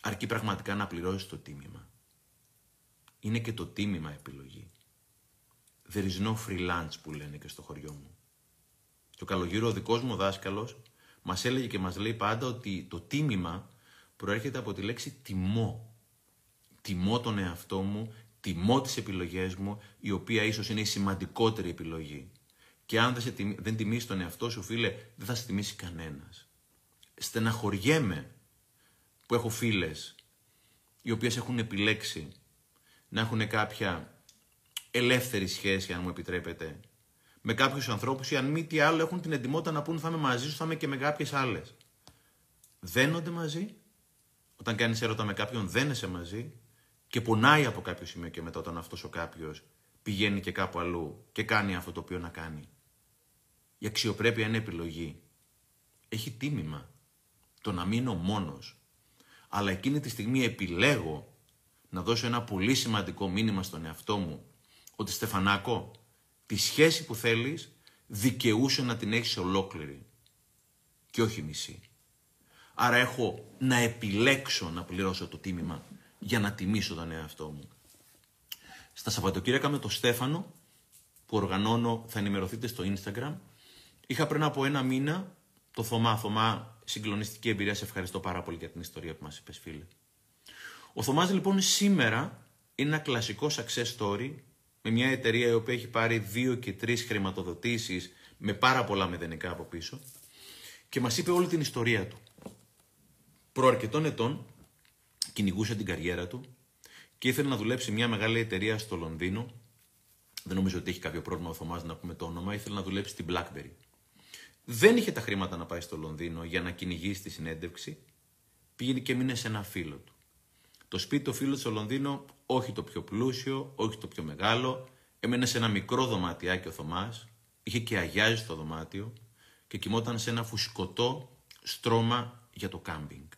A: Αρκεί πραγματικά να πληρώσεις το τίμημα. Είναι και το τίμημα επιλογή. There is no free lunch που λένε και στο χωριό μου. Και ο καλογύρο ο δικός μου δάσκαλος μας έλεγε και μας λέει πάντα ότι το τίμημα προέρχεται από τη λέξη τιμώ. Τιμώ τον εαυτό μου, τιμώ τις επιλογές μου, η οποία ίσως είναι η σημαντικότερη επιλογή. Και αν δεν, σε δεν τιμήσει τον εαυτό σου, φίλε, δεν θα σε τιμήσει κανένας. Στεναχωριέμαι που έχω φίλες οι οποίες έχουν επιλέξει να έχουν κάποια ελεύθερη σχέση, αν μου επιτρέπετε, με κάποιους ανθρώπους ή αν μη τι άλλο έχουν την εντυμότητα να πούν θα είμαι μαζί σου, θα είμαι και με κάποιες άλλες. Δένονται μαζί. Όταν κάνεις έρωτα με κάποιον, δένεσαι μαζί και πονάει από κάποιο σημείο και μετά όταν αυτός ο κάποιος πηγαίνει και κάπου αλλού και κάνει αυτό το οποίο να κάνει. Η αξιοπρέπεια είναι επιλογή. Έχει τίμημα το να μείνω μόνος. Αλλά εκείνη τη στιγμή επιλέγω να δώσω ένα πολύ σημαντικό μήνυμα στον εαυτό μου ότι Στεφανάκο, τη σχέση που θέλεις δικαιούσε να την έχεις ολόκληρη και όχι μισή. Άρα έχω να επιλέξω να πληρώσω το τίμημα για να τιμήσω τον εαυτό μου. Στα Σαββατοκύριακα με τον Στέφανο, που οργανώνω, θα ενημερωθείτε στο Instagram, είχα πριν από ένα μήνα το Θωμά. Θωμά, συγκλονιστική εμπειρία, σε ευχαριστώ πάρα πολύ για την ιστορία που μας είπες φίλε. Ο Θωμάς λοιπόν σήμερα είναι ένα κλασικό success story με μια εταιρεία η οποία έχει πάρει δύο και τρεις χρηματοδοτήσεις με πάρα πολλά μεδενικά από πίσω και μας είπε όλη την ιστορία του. Προ αρκετών ετών κυνηγούσε την καριέρα του και ήθελε να δουλέψει μια μεγάλη εταιρεία στο Λονδίνο. Δεν νομίζω ότι έχει κάποιο πρόβλημα ο Θωμάς να πούμε το όνομα. Ήθελε να δουλέψει στην BlackBerry. Δεν είχε τα χρήματα να πάει στο Λονδίνο για να κυνηγήσει τη συνέντευξη. Πήγαινε και μείνε σε ένα φίλο του. Το σπίτι του φίλου στο Λονδίνο, όχι το πιο πλούσιο, όχι το πιο μεγάλο. Έμενε σε ένα μικρό δωματιάκι ο Θωμάς, είχε και αγιάζει στο δωμάτιο και κοιμόταν σε ένα φουσκωτό στρώμα για το κάμπινγκ.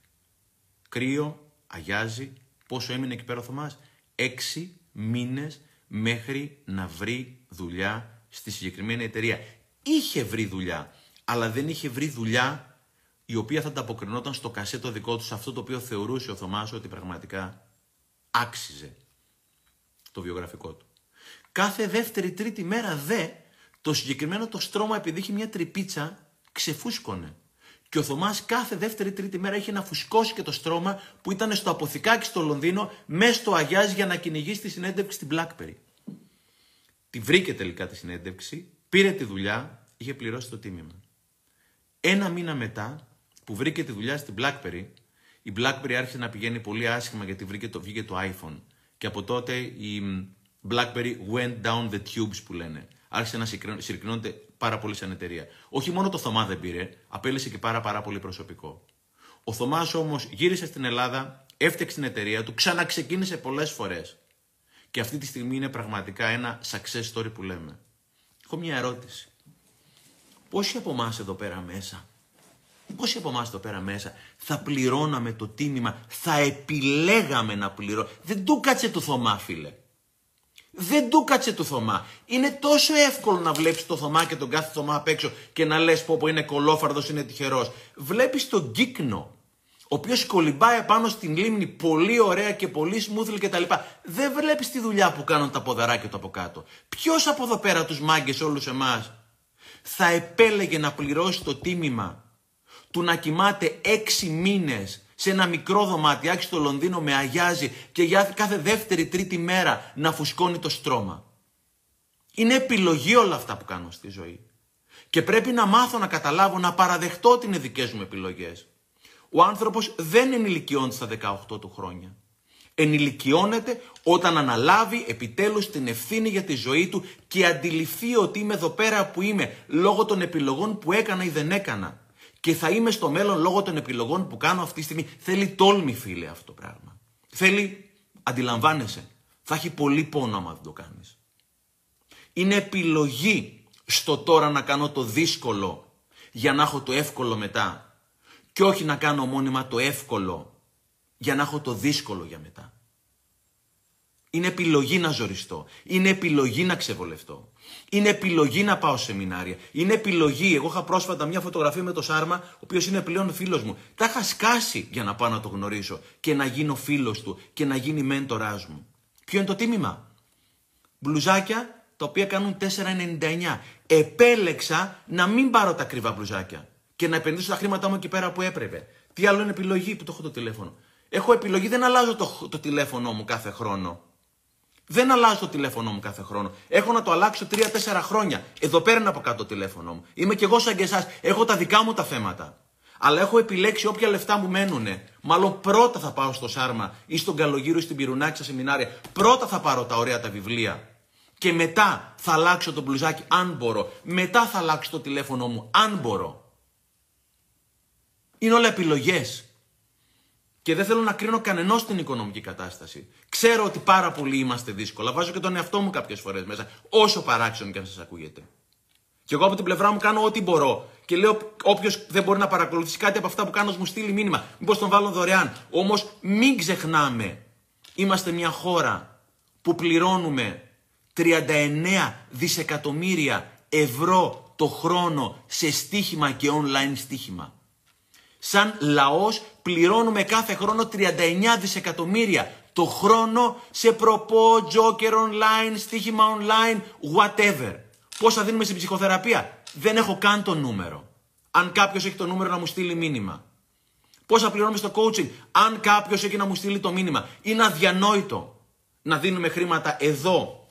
A: Κρύο, αγιάζει. Πόσο έμεινε εκεί πέρα ο Θωμάς; Έξι μήνες μέχρι να βρει δουλειά στη συγκεκριμένη εταιρεία. Είχε βρει δουλειά, αλλά δεν είχε βρει δουλειά η οποία θα ανταποκρινόταν στο κασέτο δικό τους σε αυτό το οποίο θεωρούσε ο Θωμάς ότι πραγματικά άξιζε το βιογραφικό του. Κάθε δεύτερη τρίτη μέρα δε το συγκεκριμένο το στρώμα επειδή είχε μια τρυπίτσα ξεφούσκωνε. Και ο Θωμάς κάθε δεύτερη τρίτη μέρα είχε να φουσκώσει και το στρώμα που ήταν στο αποθηκάκι στο Λονδίνο μέσα στο Αγιάζ για να κυνηγήσει τη συνέντευξη στην Blackberry. Τη βρήκε τελικά τη συνέντευξη, πήρε τη δουλειά, είχε πληρώσει το τίμημα. Ένα μήνα μετά που βρήκε τη δουλειά στην BlackBerry, η BlackBerry άρχισε να πηγαίνει πολύ άσχημα γιατί βρήκε το, βγήκε το iPhone. Και από τότε η BlackBerry went down the tubes που λένε. Άρχισε να συρρυκνώνεται πάρα πολύ σαν εταιρεία. Όχι μόνο το Θωμά δεν πήρε, απέλησε και πάρα, πάρα πολύ προσωπικό. Ο Θωμάς όμως γύρισε στην Ελλάδα, έφτιαξε την εταιρεία του, ξαναξεκίνησε πολλές φορές. Και αυτή τη στιγμή είναι πραγματικά ένα success story που λέμε. Έχω μια ερώτηση. Πόσοι από εμάς εδώ πέρα μέσα, πόσοι από εμάς εδώ πέρα μέσα θα πληρώναμε το τίμημα, θα επιλέγαμε να πληρώνουμε. Δεν του κάτσε του Θωμά, φίλε. Δεν του κάτσε του Θωμά. Είναι τόσο εύκολο να βλέπεις το Θωμά και τον κάθε Θωμά απ' έξω και να λες πω, πω είναι κολόφαρδος, είναι τυχερός. Βλέπεις τον Κύκνο, ο οποίος κολυμπάει πάνω στην λίμνη πολύ ωραία και πολύ smoothly κτλ. Δεν βλέπεις τη δουλειά που κάνουν τα ποδαράκια του από κάτω. Ποιος από εδώ πέρα τους μάγκες όλους εμάς θα επέλεγε να πληρώσει το τίμημα; Του να κοιμάται έξι μήνες σε ένα μικρό δωματιάκι στο Λονδίνο με αγιάζει και για κάθε δεύτερη τρίτη μέρα να φουσκώνει το στρώμα. Είναι επιλογή όλα αυτά που κάνω στη ζωή. Και πρέπει να μάθω να καταλάβω, να παραδεχτώ ότι είναι δικές μου επιλογές. Ο άνθρωπος δεν ενηλικιώνεται στα 18 του χρόνια. Ενηλικιώνεται όταν αναλάβει επιτέλους την ευθύνη για τη ζωή του και αντιληφθεί ότι είμαι εδώ πέρα που είμαι λόγω των επιλογών που έκανα ή δεν έκανα και θα είμαι στο μέλλον λόγω των επιλογών που κάνω αυτή τη στιγμή. Θέλει τόλμη, φίλε, αυτό το πράγμα. Θέλει, αντιλαμβάνεσαι, θα έχει πολύ πόνο άμα δεν το κάνεις. Είναι επιλογή στο τώρα να κάνω το δύσκολο για να έχω το εύκολο μετά. Και όχι να κάνω μόνιμα το εύκολο για να έχω το δύσκολο για μετά. Είναι επιλογή να ζοριστώ. Είναι επιλογή να ξεβολευτώ. Είναι επιλογή να πάω σε σεμινάρια. Είναι επιλογή. Εγώ είχα πρόσφατα μια φωτογραφία με το Σάρμα, ο οποίος είναι πλέον φίλος μου. Τα είχα σκάσει για να πάω να το γνωρίσω και να γίνω φίλος του και να γίνει μέντοράς μου. Ποιο είναι το τίμημα; Μπλουζάκια τα οποία κάνουν 4,99. Επέλεξα να μην πάρω τα ακριβά μπλουζάκια και να επενδύσω τα χρήματά μου εκεί πέρα που έπρεπε. Τι άλλο είναι επιλογή που το έχω το τηλέφωνο; Έχω επιλογή, δεν αλλάζω το, το τηλέφωνο μου κάθε χρόνο. Δεν αλλάζω το τηλέφωνο μου κάθε χρόνο. Έχω να το αλλάξω 3-4 χρόνια. Εδώ πέρα είναι από κάτω το τηλέφωνο μου. Είμαι κι εγώ σαν και εσάς. Έχω τα δικά μου τα θέματα. Αλλά έχω επιλέξει όποια λεφτά μου μένουν. Μάλλον πρώτα θα πάω στο Σάρμα ή στον Καλογύρο ή στην Πυρουνάκη στα σεμινάρια. Πρώτα θα πάρω τα ωραία τα βιβλία. Και μετά θα αλλάξω το μπλουζάκι αν μπορώ. Μετά θα αλλάξω το τηλέφωνο μου αν μπορώ. Είναι όλα επιλογές και δεν θέλω να κρίνω κανενός την οικονομική κατάσταση. Ξέρω ότι πάρα πολλοί είμαστε δύσκολα. Βάζω και τον εαυτό μου κάποιες φορές μέσα, όσο παράξενο και αν σας ακούγεται. Και εγώ από την πλευρά μου κάνω ό,τι μπορώ. Και λέω: Όποιος δεν μπορεί να παρακολουθήσει κάτι από αυτά που κάνω, μου στείλει μήνυμα. Μήπως τον βάλω δωρεάν. Όμως μην ξεχνάμε, είμαστε μια χώρα που πληρώνουμε 39 δισεκατομμύρια ευρώ το χρόνο σε στοίχημα και online στοίχημα. Σαν λαός πληρώνουμε κάθε χρόνο 39 δισεκατομμύρια το χρόνο σε προπό, τζόκερ online, στοίχημα online, whatever. Πόσα δίνουμε στην ψυχοθεραπεία; Δεν έχω καν το νούμερο. Αν κάποιος έχει το νούμερο να μου στείλει μήνυμα. Πόσα πληρώνουμε στο coaching; Αν κάποιος έχει να μου στείλει το μήνυμα. Είναι αδιανόητο να δίνουμε χρήματα εδώ,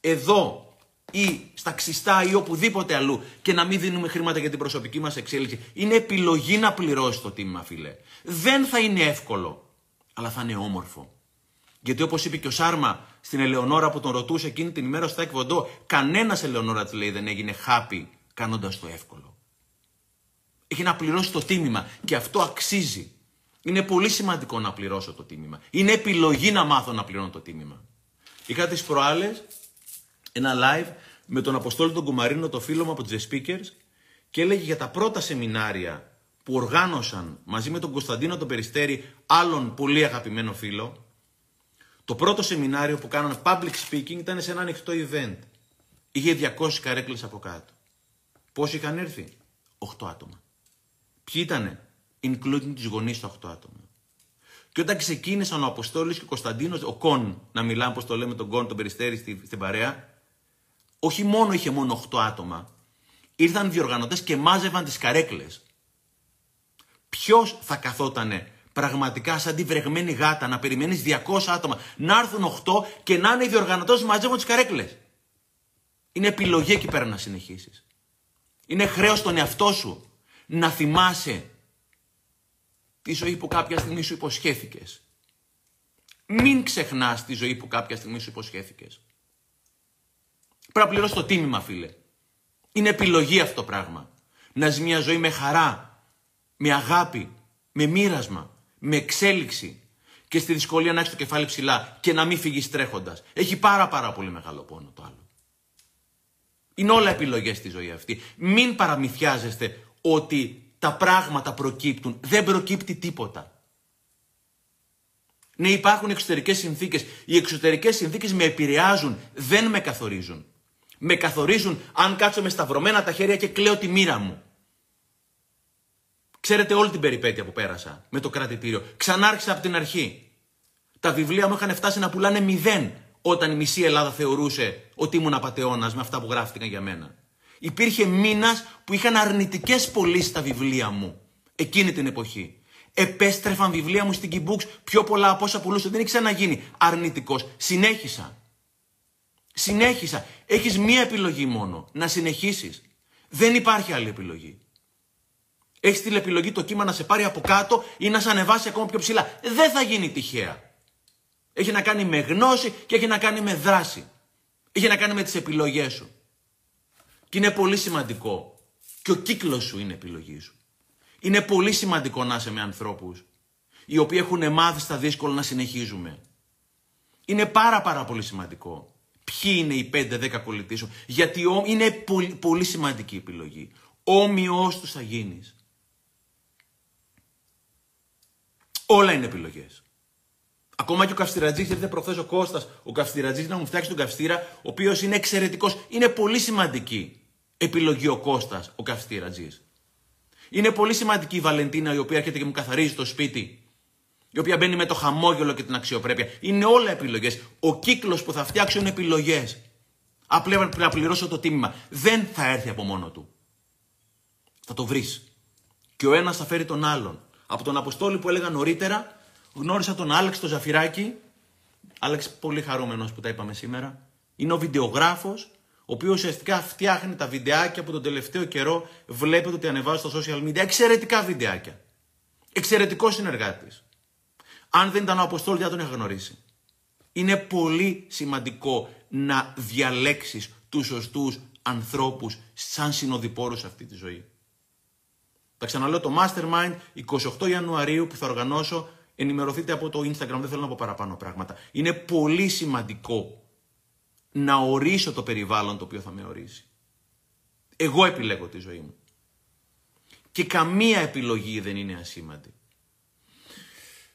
A: εδώ, ή στα ξιστά ή οπουδήποτε αλλού και να μην δίνουμε χρήματα για την προσωπική μας εξέλιξη. Είναι επιλογή να πληρώσει το τίμημα, φίλε. Δεν θα είναι εύκολο, αλλά θα είναι όμορφο. Γιατί όπως είπε και ο Σάρμα στην Ελεονόρα που τον ρωτούσε εκείνη την ημέρα στο Εκβοντό, κανένας Ελεονόρα της λέει δεν έγινε happy κάνοντας το εύκολο. Έχει να πληρώσει το τίμημα και αυτό αξίζει. Είναι πολύ σημαντικό να πληρώσω το τίμημα. Είναι επιλογή να μάθω να πληρώνω το τίμημα. Είχα τις προάλλες ένα live με τον Αποστόλη τον Κουμαρίνο, το φίλο μου από The Speakers και έλεγε για τα πρώτα σεμινάρια που οργάνωσαν μαζί με τον Κωνσταντίνο τον Περιστέρη, άλλον πολύ αγαπημένο φίλο. Το πρώτο σεμινάριο που κάνανε public speaking ήταν σε ένα ανοιχτό event. Είχε 200 καρέκλες από κάτω. Πόσοι είχαν έρθει; 8 άτομα. Ποιοι ήτανε; Including τους γονείς τα 8 άτομα. Και όταν ξεκίνησαν ο Αποστόλης και ο Κωνσταντίνος, ο Κον, να μιλάμε όπως το λέμε τον Κον, τον Περιστέρη στην παρέα, όχι μόνο είχε μόνο 8 άτομα, ήρθαν διοργανωτές και μάζευαν τις καρέκλες. Ποιος θα καθότανε πραγματικά σαν τη βρεγμένη γάτα να περιμένεις 200 άτομα, να έρθουν 8 και να είναι οι διοργανωτές μαζεύουν τις καρέκλες; Είναι επιλογή εκεί πέρα να συνεχίσεις. Είναι χρέος στον εαυτό σου να θυμάσαι τη ζωή που κάποια στιγμή σου υποσχέθηκες. Μην ξεχνάς τη ζωή που κάποια στιγμή σου υποσχέθηκες. Πρέπει να πληρώσει το τίμημα, φίλε. Είναι επιλογή αυτό το πράγμα. Να ζει μια ζωή με χαρά, με αγάπη, με μοίρασμα, με εξέλιξη και στη δυσκολία να έχεις το κεφάλι ψηλά και να μην φύγεις τρέχοντας. Έχει πάρα πάρα πολύ μεγάλο πόνο το άλλο. Είναι όλα επιλογές στη ζωή αυτή. Μην παραμυθιάζεστε ότι τα πράγματα προκύπτουν. Δεν προκύπτει τίποτα. Ναι, υπάρχουν εξωτερικές συνθήκες. Οι εξωτερικές συνθήκες με επηρεάζουν, δεν με καθορίζουν. Με καθορίζουν αν κάτσω με σταυρωμένα τα χέρια και κλαίω τη μοίρα μου. Ξέρετε όλη την περιπέτεια που πέρασα με το κρατητήριο. Ξανάρχισα από την αρχή. Τα βιβλία μου είχαν φτάσει να πουλάνε μηδέν όταν η μισή Ελλάδα θεωρούσε ότι ήμουν απαταιώνας με αυτά που γράφτηκαν για μένα. Υπήρχε μήνας που είχαν αρνητικές πωλήσεις στα βιβλία μου εκείνη την εποχή. Επέστρεφαν βιβλία μου στην Kibooks πιο πολλά από όσα πουλούσα. Δεν έχει ξαναγίνει αρνητικός. Συνέχισα. Συνέχισα. Έχεις μία επιλογή μόνο. Να συνεχίσεις. Δεν υπάρχει άλλη επιλογή. Έχεις την επιλογή το κύμα να σε πάρει από κάτω ή να σε ανεβάσει ακόμα πιο ψηλά. Δεν θα γίνει τυχαία. Έχει να κάνει με γνώση και έχει να κάνει με δράση. Έχει να κάνει με τις επιλογές σου. Και είναι πολύ σημαντικό. Και ο κύκλος σου είναι επιλογή σου. Είναι πολύ σημαντικό να είσαι με ανθρώπους οι οποίοι έχουν μάθει στα δύσκολα να συνεχίζουμε. Είναι πάρα πάρα πολύ σημαντικό. Ποιοι είναι οι 5-10 κολλητοί σου. Γιατί είναι πολύ, πολύ σημαντική επιλογή. Όμοιος τους θα γίνεις. Όλα είναι επιλογές. Ακόμα και ο καυστηρατζή ήρθε προχθέ ο Κώστας, ο καυστηρατζή να μου φτιάξει τον καυστήρα, ο οποίος είναι εξαιρετικός. Είναι πολύ σημαντική επιλογή ο Κώστας, ο καυστηρατζή. Είναι πολύ σημαντική η Βαλεντίνα η οποία έρχεται και μου καθαρίζει το σπίτι. Η οποία μπαίνει με το χαμόγελο και την αξιοπρέπεια. Είναι όλα επιλογές. Ο κύκλος που θα φτιάξω είναι επιλογές. Απλά πρέπει να πληρώσω το τίμημα. Δεν θα έρθει από μόνο του. Θα το βρεις. Και ο ένας θα φέρει τον άλλον. Από τον Αποστόλη που έλεγα νωρίτερα, γνώρισα τον Άλεξ το Ζαφυράκι. Άλεξ πολύ χαρούμενος που τα είπαμε σήμερα. Είναι ο βιντεογράφος, ο οποίος ουσιαστικά φτιάχνει τα βιντεάκια που τον τελευταίο καιρό βλέπετε ότι ανεβάζει στα social media. Εξαιρετικά βιντεάκια. Εξαιρετικός συνεργάτης. Αν δεν ήταν ο Αποστόλη δεν τον είχα γνωρίσει. Είναι πολύ σημαντικό να διαλέξεις τους σωστούς ανθρώπους σαν συνοδοιπόρους σε αυτή τη ζωή. Τα ξαναλέω το Mastermind 28 Ιανουαρίου που θα οργανώσω ενημερωθείτε από το Instagram, δεν θέλω να πω παραπάνω πράγματα. Είναι πολύ σημαντικό να ορίσω το περιβάλλον το οποίο θα με ορίσει. Εγώ επιλέγω τη ζωή μου. Και καμία επιλογή δεν είναι ασήμαντη.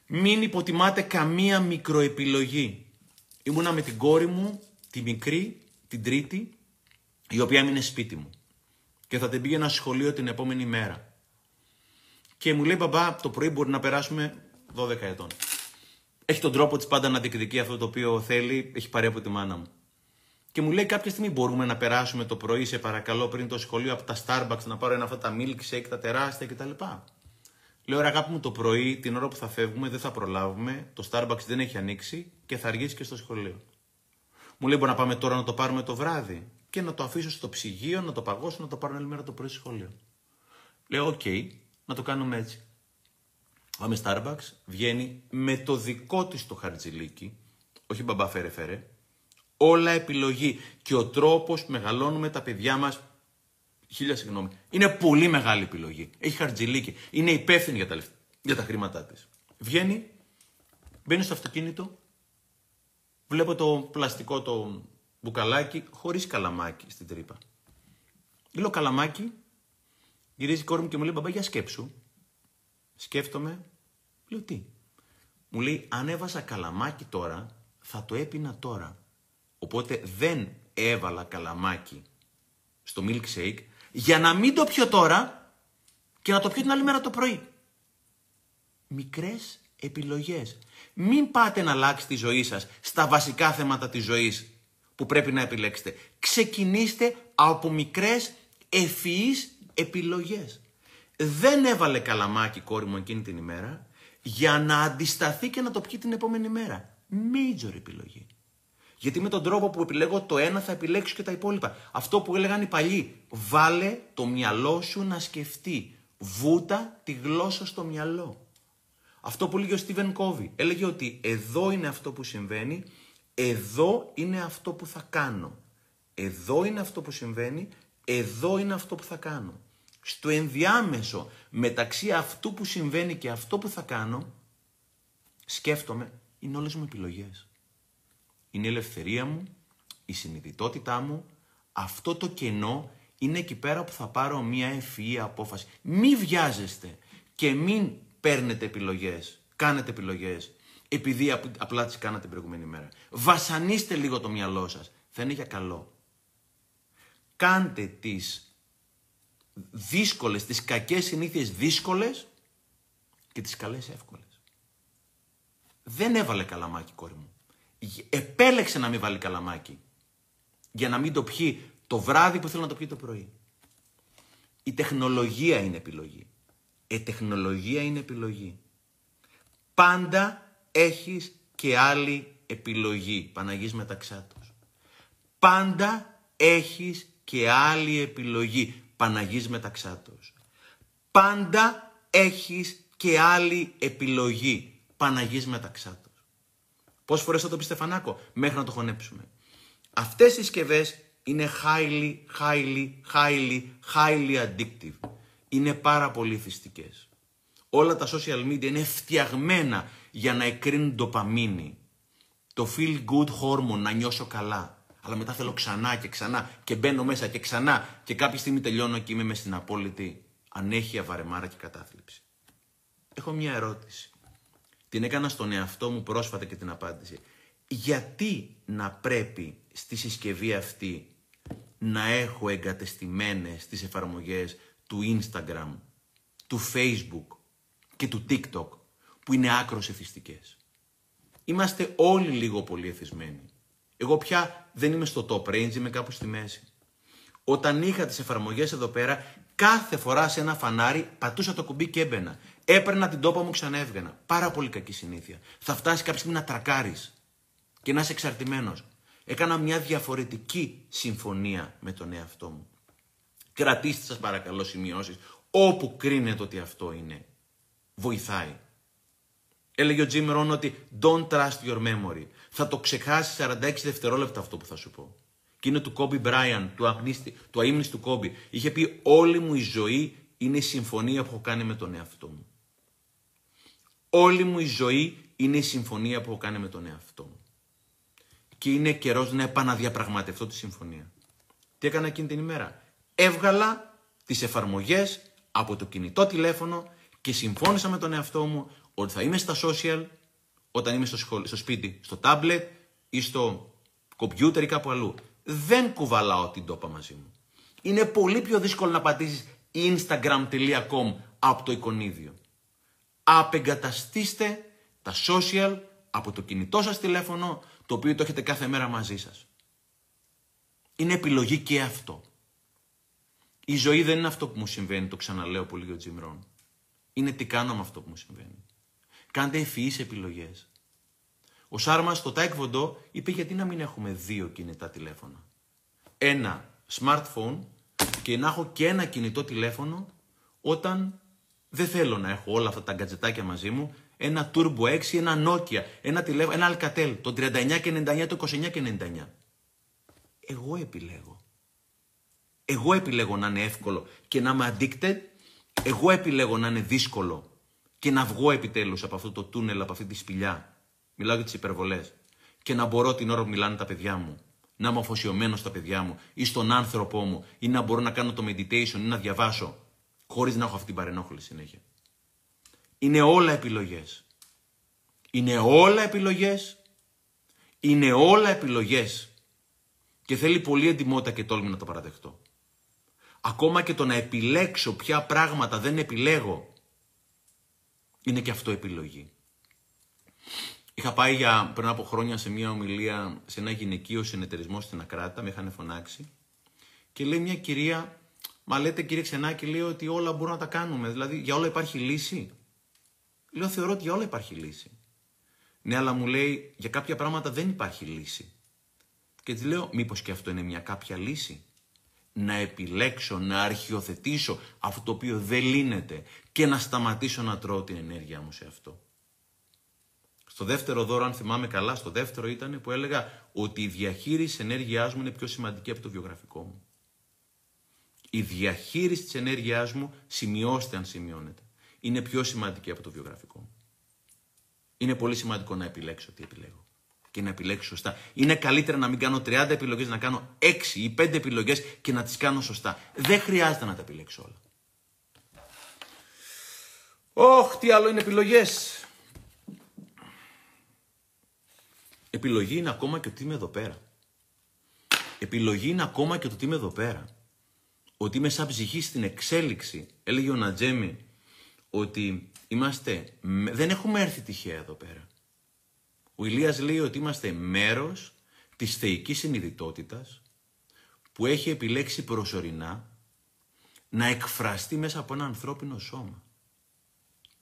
A: Μην υποτιμάτε καμία μικροεπιλογή. Ήμουνα με την κόρη μου, τη μικρή, την τρίτη, η οποία έμεινε σπίτι μου. Και θα την πήγαινα σχολείο την επόμενη μέρα. Και μου λέει, μπαμπά, το πρωί μπορεί να περάσουμε 12 ετών. Έχει τον τρόπο της πάντα να διεκδικεί αυτό το οποίο θέλει, έχει πάρει από τη μάνα μου. Και μου λέει κάποια στιγμή μπορούμε να περάσουμε το πρωί, σε παρακαλώ, πριν το σχολείο από τα Starbucks να πάρω ένα αυτά τα milkshake, τα τεράστια κτλ. Λέω ρε αγάπη μου το πρωί, την ώρα που θα φεύγουμε, δεν θα προλάβουμε, το Starbucks δεν έχει ανοίξει και θα αργήσει και στο σχολείο. Μου λέει μπορεί να πάμε τώρα να το πάρουμε το βράδυ και να το αφήσω στο ψυγείο, να το παγώσω, να το πάρω άλλη μέρα το πρωί στο σχολείο. Λέω OK, okay, να το κάνουμε έτσι. Πάμε Starbucks, βγαίνει με το δικό της το χαρτζιλίκι, όχι μπαμπά φέρε φέρε, όλα επιλογή και ο τρόπος που μεγαλώνουμε τα παιδιά μας, χίλια συγγνώμη, είναι πολύ μεγάλη επιλογή. Έχει χαρτζιλίκι, είναι υπεύθυνη για τα, για τα χρήματά της. Βγαίνει, μπαίνει στο αυτοκίνητο, βλέπω το πλαστικό το μπουκαλάκι χωρίς καλαμάκι στην τρύπα. Λέω καλαμάκι, γυρίζει η κόρη μου και μου λέει μπαμπά για σκέψου Σκέφτομαι, λέω τι. Μου λέει, αν έβασα καλαμάκι τώρα, θα το έπινα τώρα. Οπότε δεν έβαλα καλαμάκι στο milkshake για να μην το πιω τώρα και να το πιω την άλλη μέρα το πρωί. Μικρές επιλογές. Μην πάτε να αλλάξετε τη ζωή σας στα βασικά θέματα της ζωής που πρέπει να επιλέξετε. Ξεκινήστε από μικρές ευφυείς επιλογές δεν έβαλε καλαμάκι κόρη μου εκείνη την ημέρα για να αντισταθεί και να το πιει την επόμενη μέρα. Major επιλογή. Γιατί με τον τρόπο που επιλέγω το ένα θα επιλέξω και τα υπόλοιπα. Αυτό που έλεγαν οι παλιοί. Βάλε το μυαλό σου να σκεφτεί. Βούτα τη γλώσσα στο μυαλό. Αυτό που έλεγε ο Στίβεν Κόβι. Έλεγε ότι εδώ είναι αυτό που συμβαίνει, εδώ είναι αυτό που θα κάνω. Εδώ είναι αυτό που συμβαίνει, Εδώ είναι αυτό που θα κάνω. Στο ενδιάμεσο μεταξύ αυτού που συμβαίνει και αυτό που θα κάνω, σκέφτομαι, είναι όλες μου επιλογές. Είναι η ελευθερία μου, η συνειδητότητά μου, αυτό το κενό είναι εκεί πέρα που θα πάρω μια ευφυή απόφαση. Μη βιάζεστε και μην παίρνετε επιλογές, κάνετε επιλογές, επειδή απλά τις κάνατε την προηγούμενη μέρα. Βασανίστε λίγο το μυαλό σας. Θα είναι για καλό. Κάντε τις δύσκολες, τις κακές συνήθειες δύσκολες και τις καλές εύκολες. Δεν έβαλε καλαμάκι κόρη μου. Επέλεξε να μην βάλει καλαμάκι. Για να μην το πιει το βράδυ που θέλω να το πιει το πρωί. Η τεχνολογία είναι επιλογή. Η τεχνολογία είναι επιλογή. Πάντα έχεις και άλλη επιλογή. Παναγής Μεταξάτος. Πάντα έχεις και άλλη επιλογή. Παναγής Μεταξάτος. Πάντα έχεις και άλλη επιλογή. Παναγής Μεταξάτος. Πόσες φορές θα το πει Στεφανάκο; Μέχρι να το χωνέψουμε. Αυτές οι συσκευές είναι highly, highly, highly, highly addictive. Είναι πάρα πολύ θυστικές. Όλα τα social media είναι φτιαγμένα για να εκρίνουν ντοπαμίνη. Το feel good hormone, να νιώσω καλά. Αλλά μετά θέλω ξανά και ξανά και μπαίνω μέσα και ξανά και κάποια στιγμή τελειώνω και είμαι μες στην απόλυτη ανέχεια, βαρεμάρα και κατάθλιψη. Έχω μια ερώτηση. Την έκανα στον εαυτό μου πρόσφατα και την απάντηση. Γιατί να πρέπει στη συσκευή αυτή να έχω εγκατεστημένες τις εφαρμογές του Instagram, του Facebook και του TikTok που είναι άκρος εθιστικές; Είμαστε όλοι λίγο πολύ εθισμένοι. Εγώ πια δεν είμαι στο top range, είμαι κάπου στη μέση. Όταν είχα τις εφαρμογές εδώ πέρα, κάθε φορά σε ένα φανάρι πατούσα το κουμπί και έμπαινα. Έπαιρνα την τόπα μου ξανά έβγαινα. Πάρα πολύ κακή συνήθεια. Θα φτάσει κάποια στιγμή να τρακάρεις και να είσαι εξαρτημένος. Έκανα μια διαφορετική συμφωνία με τον εαυτό μου. Κρατήστε σας παρακαλώ σημειώσεις όπου κρίνετε ότι αυτό είναι. Βοηθάει. Έλεγε ο Jim Rohn ότι don't trust your memory. Θα το ξεχάσει 46 δευτερόλεπτα αυτό που θα σου πω. Και είναι του Kobe Bryant, του, αγνίστη, του αείμνης του Kobe. Είχε πει όλη μου η ζωή είναι η συμφωνία που έχω κάνει με τον εαυτό μου. Όλη μου η ζωή είναι η συμφωνία που έχω κάνει με τον εαυτό μου. Και είναι καιρός να επαναδιαπραγματευτώ τη συμφωνία. Τι έκανα εκείνη την ημέρα; Έβγαλα τις εφαρμογές από το κινητό τηλέφωνο και συμφώνησα με τον εαυτό μου ότι θα είμαι στα social όταν είμαι στο, στο σπίτι, στο tablet ή στο κομπιούτερ ή κάπου αλλού. Δεν κουβαλάω την τόπα μαζί μου. Είναι πολύ πιο δύσκολο να πατήσεις instagram.com από το εικονίδιο. Απεγκαταστήστε τα social από το κινητό σας τηλέφωνο, το οποίο το έχετε κάθε μέρα μαζί σας. Είναι επιλογή και αυτό. Η ζωή δεν είναι αυτό που μου συμβαίνει, το ξαναλέω πολύ ο Τζιμρόν. Είναι τι κάνω με αυτό που μου συμβαίνει. Κάντε ευφυείς επιλογές. Ο Σάρμας στο Taekwondo είπε γιατί να μην έχουμε δύο κινητά τηλέφωνα; Ένα smartphone και να έχω και ένα κινητό τηλέφωνο όταν δεν θέλω να έχω όλα αυτά τα γκατζετάκια μαζί μου. Ένα Turbo 6, ένα Nokia, ένα, τηλέφωνο, ένα Alcatel, το 39 και 99, το 29 και 99. Εγώ επιλέγω. Εγώ επιλέγω να είναι εύκολο και να είμαι addicted. Εγώ επιλέγω να είναι δύσκολο και να βγω επιτέλους από αυτό το τούνελ, από αυτή τη σπηλιά. Μιλάω για τις υπερβολές. Και να μπορώ την ώρα που μιλάνε τα παιδιά μου, να είμαι αφοσιωμένος στα παιδιά μου ή στον άνθρωπό μου ή να μπορώ να κάνω το meditation ή να διαβάσω χωρίς να έχω αυτή την παρενόχληση συνέχεια. Είναι όλα επιλογές. Είναι όλα επιλογές. Είναι όλα επιλογές. Και θέλει πολύ εντυμότητα και τόλμη να το παραδεχτώ. Ακόμα και το να επιλέξω ποια πράγματα δεν επιλέγω είναι και αυτό επιλογή. Είχα πάει για, πριν από χρόνια σε μια ομιλία σε ένα γυναικείο συνεταιρισμό στην Ακράτα, με είχαν φωνάξει και λέει μια κυρία, μα λέτε κύριε Ξενάκη, λέει ότι όλα μπορούμε να τα κάνουμε, δηλαδή για όλα υπάρχει λύση; Λέω θεωρώ ότι για όλα υπάρχει λύση. Ναι, αλλά μου λέει για κάποια πράγματα δεν υπάρχει λύση. Και της λέω μήπως και αυτό είναι μια κάποια λύση; Να επιλέξω, να αρχιοθετήσω αυτό το οποίο δεν λύνεται και να σταματήσω να τρώω την ενέργειά μου σε αυτό. Στο δεύτερο δώρο, αν θυμάμαι καλά, στο δεύτερο ήταν που έλεγα ότι η διαχείριση ενέργειάς μου είναι πιο σημαντική από το βιογραφικό μου. Η διαχείριση της ενέργειάς μου, σημειώστε αν σημειώνεται, είναι πιο σημαντική από το βιογραφικό μου. Είναι πολύ σημαντικό να επιλέξω τι επιλέγω και να επιλέξω σωστά. Είναι καλύτερα να μην κάνω 30 επιλογές, να κάνω 6 ή 5 επιλογές και να τις κάνω σωστά. Δεν χρειάζεται να τα επιλέξω όλα. Ωχ, τι άλλο είναι επιλογές. Επιλογή είναι ακόμα και ότι είμαι εδώ πέρα. Επιλογή είναι ακόμα και το ότι είμαι εδώ πέρα. Ότι είμαι σαν ψυχή στην εξέλιξη. Έλεγε ο Νατζέμι ότι είμαστε, δεν έχουμε έρθει τυχαία εδώ πέρα. Ο Ηλίας λέει ότι είμαστε μέρος της θεϊκής συνειδητότητας που έχει επιλέξει προσωρινά να εκφραστεί μέσα από ένα ανθρώπινο σώμα.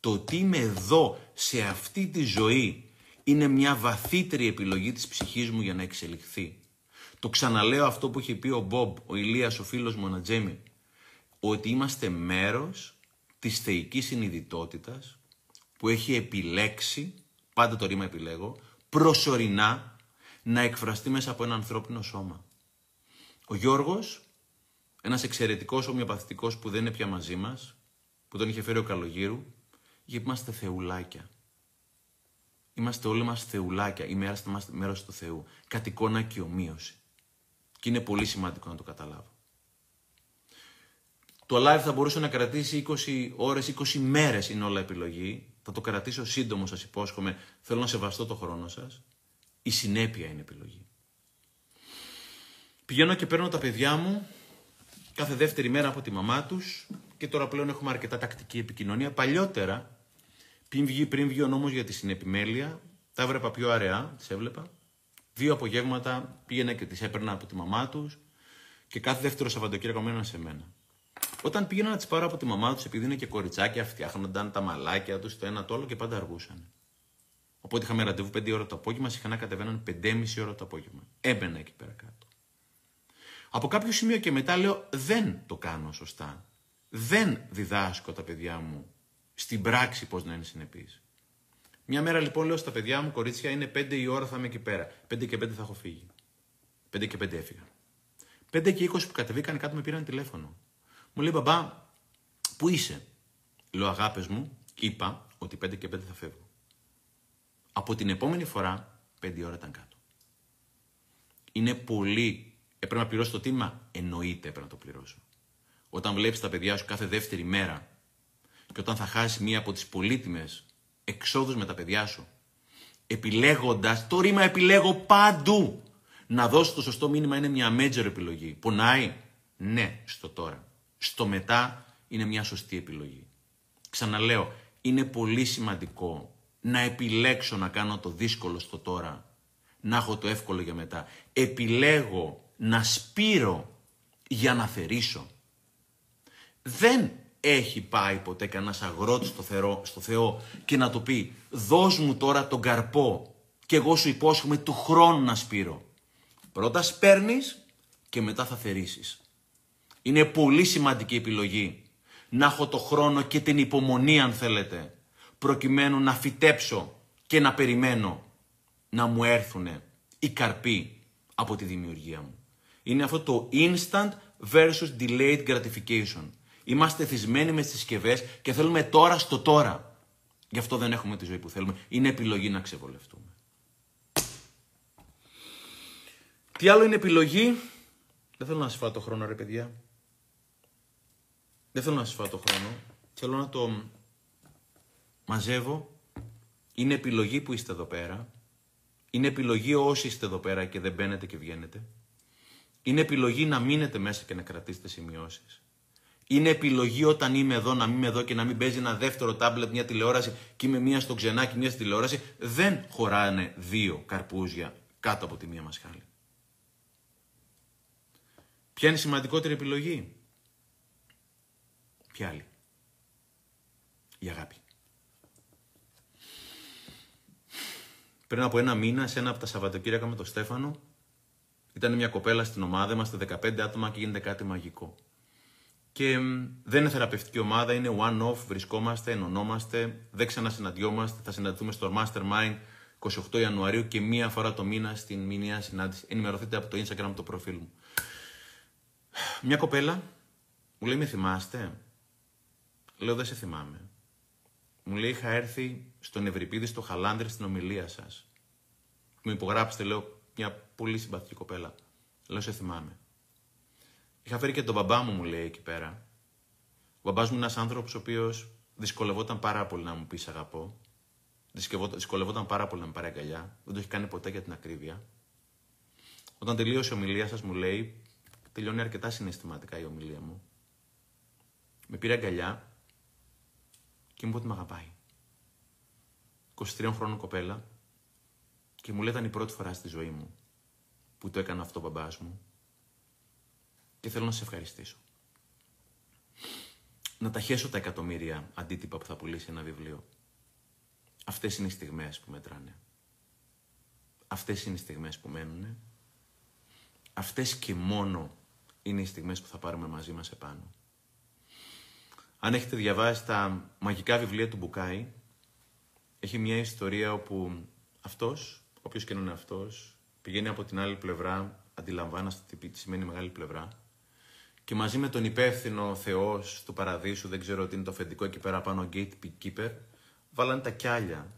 A: Το ότι είμαι εδώ σε αυτή τη ζωή είναι μια βαθύτερη επιλογή της ψυχής μου για να εξελιχθεί. Το ξαναλέω αυτό που είχε πει ο Μπομπ, ο Ηλίας, ο φίλος μου, ο Νατζέμι, ότι είμαστε μέρος της θεϊκής συνειδητότητας που έχει επιλέξει, πάντα το ρήμα επιλέγω, προσωρινά να εκφραστεί μέσα από ένα ανθρώπινο σώμα. Ο Γιώργος, ένας εξαιρετικός ομοιοπαθητικός που δεν είναι πια μαζί μας, που τον είχε φέρει ο Καλογύρου, γιατί είμαστε θεουλάκια. Είμαστε όλοι μας θεουλάκια, η μέρα είμαστε μέρος του Θεού. Κατ' εικόνα και ομοίωση. Και είναι πολύ σημαντικό να το καταλάβω. Το live θα μπορούσε να κρατήσει 20 ώρες, 20 μέρες είναι όλα επιλογή. Θα το κρατήσω σύντομο, σας υπόσχομαι. Θέλω να σεβαστώ το χρόνο σας. Η συνέπεια είναι επιλογή. Πηγαίνω και παίρνω τα παιδιά μου κάθε δεύτερη μέρα από τη μαμά τους και τώρα πλέον έχουμε αρκετά τακτική επικοινωνία. Παλιότερα, πριν βγει, πριν βγει ο νόμος για τη συνεπιμέλεια, τα έβλεπα πιο αραιά, τις έβλεπα. Δύο απογεύματα πήγαινα και τις έπαιρνα από τη μαμά τους και κάθε δεύτερο Σαββατοκύριακο μέναν σε μένα. Όταν πήγαινα να τις πάρω από τη μαμά τους, επειδή είναι και κοριτσάκια, φτιάχνονταν τα μαλάκια τους, το ένα το άλλο και πάντα αργούσαν. Οπότε είχαμε ραντεβού 5 ώρα το απόγευμα, συχνά κατεβαίναν 5,5 ώρα το απόγευμα. Έμπαινα εκεί πέρα κάτω. Από κάποιο σημείο και μετά λέω δεν το κάνω σωστά. Δεν διδάσκω τα παιδιά μου στην πράξη πώς να είναι συνεπείς. Μια μέρα λοιπόν λέω στα παιδιά μου, κορίτσια, είναι 5 η ώρα θα είμαι εκεί πέρα. 5 και 5 θα έχω φύγει. 5 και 5 έφυγα. 5 και 20 που κατεβήκαν κάτω με πήραν τηλέφωνο. Μου λέει μπαμπά, πού είσαι; Λέω αγάπες μου, είπα ότι 5 και 5 θα φεύγω. Από την επόμενη φορά 5 ώρα ήταν κάτω. Είναι πολύ. Έπρεπε να πληρώσω το τίμημα; Εννοείται έπρεπε να το πληρώσω. Όταν βλέπεις τα παιδιά σου κάθε δεύτερη μέρα και όταν θα χάσει μία από τις πολύτιμες εξόδους με τα παιδιά σου, επιλέγοντας, το ρήμα επιλέγω παντού. Να δώσω το σωστό μήνυμα είναι μια major επιλογή. Πονάει; Ναι, στο τώρα στο μετά είναι μια σωστή επιλογή. Ξαναλέω, είναι πολύ σημαντικό να επιλέξω να κάνω το δύσκολο στο τώρα, να έχω το εύκολο για μετά. Επιλέγω να σπείρω για να θερήσω. Δεν έχει πάει ποτέ κανένας αγρότης στο Θεό, στο Θεό και να του πει «Δώσ' μου τώρα τον καρπό και εγώ σου υπόσχομαι του χρόνου να σπείρω». Πρώτας σπέρνεις και μετά θα θερήσεις. Είναι πολύ σημαντική επιλογή να έχω το χρόνο και την υπομονή αν θέλετε προκειμένου να φυτέψω και να περιμένω να μου έρθουν οι καρποί από τη δημιουργία μου. Είναι αυτό το instant versus delayed gratification. Είμαστε θυσμένοι μες τις συσκευές και θέλουμε τώρα στο τώρα. Γι' αυτό δεν έχουμε τη ζωή που θέλουμε. Είναι επιλογή να ξεβολευτούμε. Τι άλλο είναι επιλογή; Δεν θέλω να σας φάω το χρόνο ρε παιδιά. Δεν θέλω να σας φάω το χρόνο. Θέλω να το μαζεύω. Είναι επιλογή που είστε εδώ πέρα. Είναι επιλογή όσοι είστε εδώ πέρα και δεν μπαίνετε και βγαίνετε. Είναι επιλογή να μείνετε μέσα και να κρατήσετε σημειώσεις. Είναι επιλογή όταν είμαι εδώ να μην είμαι εδώ και να μην παίζει ένα δεύτερο τάμπλετ, μια τηλεόραση και είμαι μία στο ξενάκι, μία στη τηλεόραση. Δεν χωράνε δύο καρπούζια κάτω από τη μία μασχάλη. Ποια είναι η σημαντικότερη επιλογή; Ποια άλλη. Η αγάπη. Πριν από ένα μήνα, σε ένα από τα Σαββατοκύριακα με τον Στέφανο, ήταν μια κοπέλα στην ομάδα, είμαστε 15 άτομα και γίνεται κάτι μαγικό. Και δεν είναι θεραπευτική ομάδα, είναι one-off, βρισκόμαστε, ενωνόμαστε, δεν ξανασυναντιόμαστε, θα συναντηθούμε στο Mastermind 28 Ιανουαρίου και μία φορά το μήνα στην μηνιαία συνάντηση. Ενημερωθείτε από το Instagram, από το προφίλ μου. Μια κοπέλα Μου λέει, με θυμάστε; Λέω, δεν σε θυμάμαι. Μου λέει, είχα έρθει στον Ευρυπίδη στο Χαλάνδρη στην ομιλία σας. Μου υπογράψετε, λέω, μια πολύ συμπαθητική κοπέλα. Λέω, σε θυμάμαι. Είχα φέρει και τον μπαμπά μου, μου λέει εκεί πέρα. Ο μπαμπάς μου είναι ένας άνθρωπος ο οποίος δυσκολευόταν πάρα πολύ να μου πεις αγαπώ. Δυσκολευόταν πάρα πολύ να με πάρει αγκαλιά. Δεν το έχει κάνει ποτέ για την ακρίβεια. Όταν τελείωσε η ομιλία σας, μου λέει, τελειώνει αρκετά συναισθηματικά η ομιλία μου. Με πήρε αγκαλιά και μου είπε ότι με αγαπάει. 23 χρόνων κοπέλα και μου λέει ήταν η πρώτη φορά στη ζωή μου που το έκανα αυτό ο μπαμπάς μου και θέλω να σε ευχαριστήσω. Να τα χέσω τα εκατομμύρια αντίτυπα που θα πουλήσει ένα βιβλίο. Αυτές είναι οι στιγμές που μετράνε. Αυτές είναι οι στιγμές που μένουν. Αυτές και μόνο είναι οι στιγμές που θα πάρουμε μαζί μας επάνω. Αν έχετε διαβάσει τα μαγικά βιβλία του Μπουκάη, έχει μια ιστορία όπου αυτός, όποιος και είναι αυτός, πηγαίνει από την άλλη πλευρά, αντιλαμβάναστε τι σημαίνει μεγάλη πλευρά, και μαζί με τον υπεύθυνο Θεός του Παραδείσου, δεν ξέρω τι είναι το αφεντικό εκεί πέρα πάνω, gatekeeper, βάλανε τα κιάλια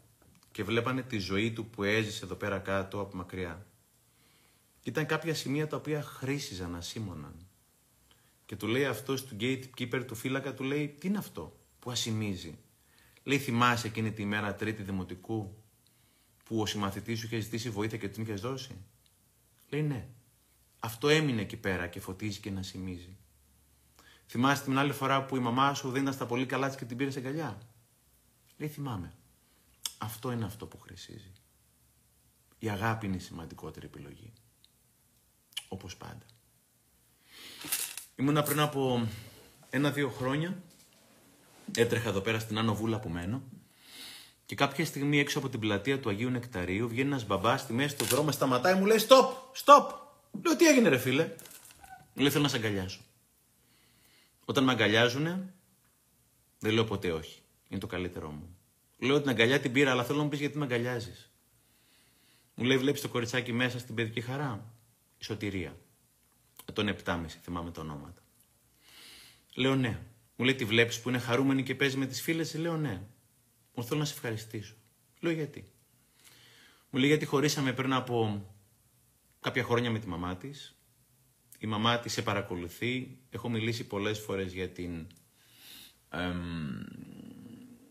A: και βλέπανε τη ζωή του που έζησε εδώ πέρα κάτω από μακριά. Ήταν κάποια σημεία τα οποία χρήσιζαν, ασήμωναν. Και του λέει αυτός του gatekeeper, του φύλακα, του λέει: Τι είναι αυτό που ασημίζει; Λέει: Θυμάσαι εκείνη τη μέρα τρίτη δημοτικού που ο συμμαθητής σου είχε ζητήσει βοήθεια και την είχες δώσει; Λέει: Ναι. Αυτό έμεινε εκεί πέρα και φωτίζει και να σημίζει. Θυμάσαι την άλλη φορά που η μαμά σου δεν ήταν στα πολύ καλά της και την πήρε σε αγκαλιά; Λέει: Θυμάμαι. Αυτό είναι αυτό που χρησίζει. Η αγάπη είναι η σημαντικότερη επιλογή. Όπως πάντα. Ήμουνα πριν από ένα-δύο χρόνια, έτρεχα εδώ πέρα στην Άνω Βούλα που μένω και κάποια στιγμή έξω από την πλατεία του Αγίου Νεκταρίου βγαίνει ένας μπαμπάς στη μέση του δρόμου, σταματάει μου λέει stop, stop. Λέω τι έγινε ρε φίλε; Μου λέει θέλω να σε αγκαλιάσω. Όταν με αγκαλιάζουνε δεν λέω ποτέ όχι. Είναι το καλύτερό μου. Λέω την αγκαλιά την πήρα αλλά θέλω να μου πεις γιατί με αγκαλιάζεις. Μου λέει βλέπεις το κοριτσάκι μέσα στην παιδική χαρά; Η σωτηρία τον 7,5 θυμάμαι τα ονόματα. Λέω ναι. Μου λέει τη βλέπεις που είναι χαρούμενη και παίζει με τις φίλες; Λέω ναι. Μου θέλω να σε ευχαριστήσω. Λέω γιατί. Μου λέει γιατί χωρίσαμε πριν από κάποια χρόνια με τη μαμά της. Η μαμά της σε παρακολουθεί. Έχω μιλήσει πολλές φορές για την.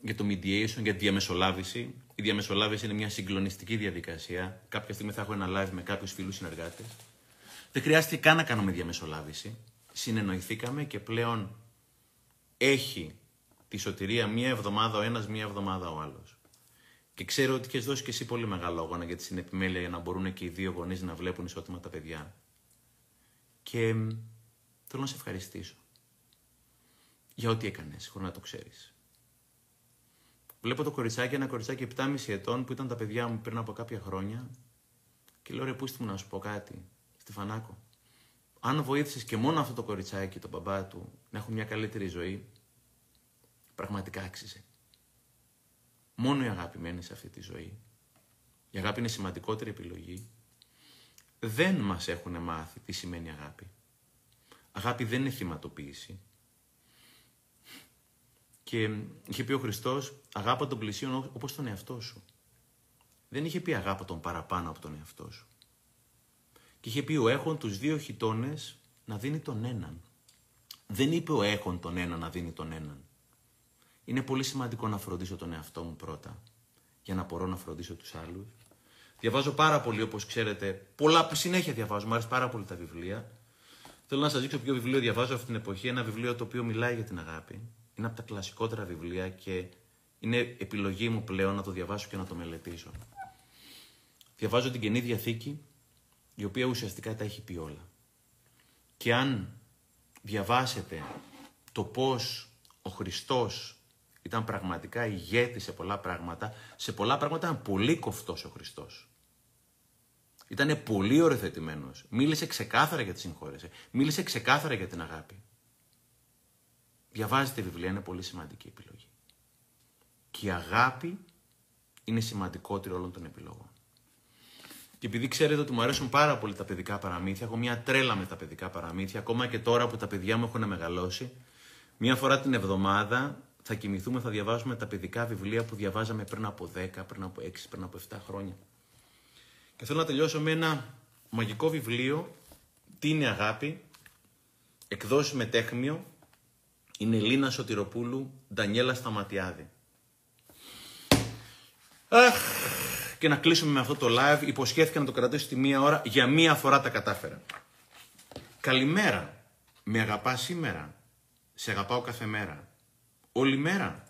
A: για το mediation, για τη διαμεσολάβηση. Η διαμεσολάβηση είναι μια συγκλονιστική διαδικασία. Κάποια στιγμή θα έχω ένα live με κάποιους φίλους συνεργάτες. Δεν χρειάστηκε καν να κάνουμε διαμεσολάβηση. Συνεννοηθήκαμε και πλέον έχει τη σωτηρία μία εβδομάδα ο ένας, μία εβδομάδα ο άλλος. Και ξέρω ότι έχει δώσει και εσύ πολύ μεγάλο αγώνα για τη συνεπιμέλεια για να μπορούν και οι δύο γονείς να βλέπουν ισότιμα τα παιδιά. Και θέλω να σε ευχαριστήσω για ό,τι έκανες, χωρίς να το ξέρεις. Βλέπω το κοριτσάκι, ένα κοριτσάκι 7,5 ετών που ήταν τα παιδιά μου πριν από κάποια χρόνια και λέω ρε πούστη μου να σου πω κάτι. Στεφανάκο, αν βοήθησες και μόνο αυτό το κοριτσάκι, τον μπαμπά του, να έχουν μια καλύτερη ζωή, πραγματικά άξιζε. Μόνο η αγάπη μένει σε αυτή τη ζωή. Η αγάπη είναι σημαντικότερη επιλογή. Δεν μας έχουν μάθει τι σημαίνει αγάπη. Αγάπη δεν είναι θυματοποίηση. Και είχε πει ο Χριστός, αγάπα τον πλησίον όπως τον εαυτό σου. Δεν είχε πει αγάπα τον παραπάνω από τον εαυτό σου. Και είχε πει ο έχων τους δύο χιτώνες να δίνει τον έναν. Δεν είπε ο έχων τον έναν να δίνει τον έναν. Είναι πολύ σημαντικό να φροντίσω τον εαυτό μου πρώτα, για να μπορώ να φροντίσω τους άλλους. Διαβάζω πάρα πολύ, όπως ξέρετε, πολλά συνέχεια διαβάζω, μου αρέσει πάρα πολύ τα βιβλία. Θέλω να σας δείξω ποιο βιβλίο διαβάζω αυτή την εποχή, ένα βιβλίο το οποίο μιλάει για την αγάπη. Είναι από τα κλασικότερα βιβλία και είναι επιλογή μου πλέον να το διαβάσω και να το μελετήσω. Διαβάζω την Καινή Διαθήκη η οποία ουσιαστικά τα έχει πει όλα. Και αν διαβάσετε το πώς ο Χριστός ήταν πραγματικά ηγέτης σε πολλά πράγματα, σε πολλά πράγματα ήταν πολύ κοφτός ο Χριστός. Ήταν πολύ οριοθετημένος. Μίλησε ξεκάθαρα για τη συγχώρεση. Μίλησε ξεκάθαρα για την αγάπη. Διαβάζετε βιβλία, είναι πολύ σημαντική επιλογή. Και η αγάπη είναι σημαντικότερη όλων των επιλογών. Και επειδή ξέρετε ότι μου αρέσουν πάρα πολύ τα παιδικά παραμύθια, έχω μια τρέλα με τα παιδικά παραμύθια, ακόμα και τώρα που τα παιδιά μου έχουν μεγαλώσει. Μία φορά την εβδομάδα θα κοιμηθούμε, θα διαβάζουμε τα παιδικά βιβλία που διαβάζαμε πριν από 10, πριν από 6, πριν από 7 χρόνια. Και θέλω να τελειώσω με ένα μαγικό βιβλίο, Τι είναι αγάπη, εκδόσει με τέχμιο, είναι Λίνα Σωτηροπούλου, Ντανιέλα Σταματιάδη. Αχ, και να κλείσουμε με αυτό το live. Υποσχέθηκα να το κρατήσω στη μία ώρα. Για μία φορά τα κατάφερα. Καλημέρα. Με αγαπάς σήμερα; Σε αγαπάω κάθε μέρα. Όλη μέρα.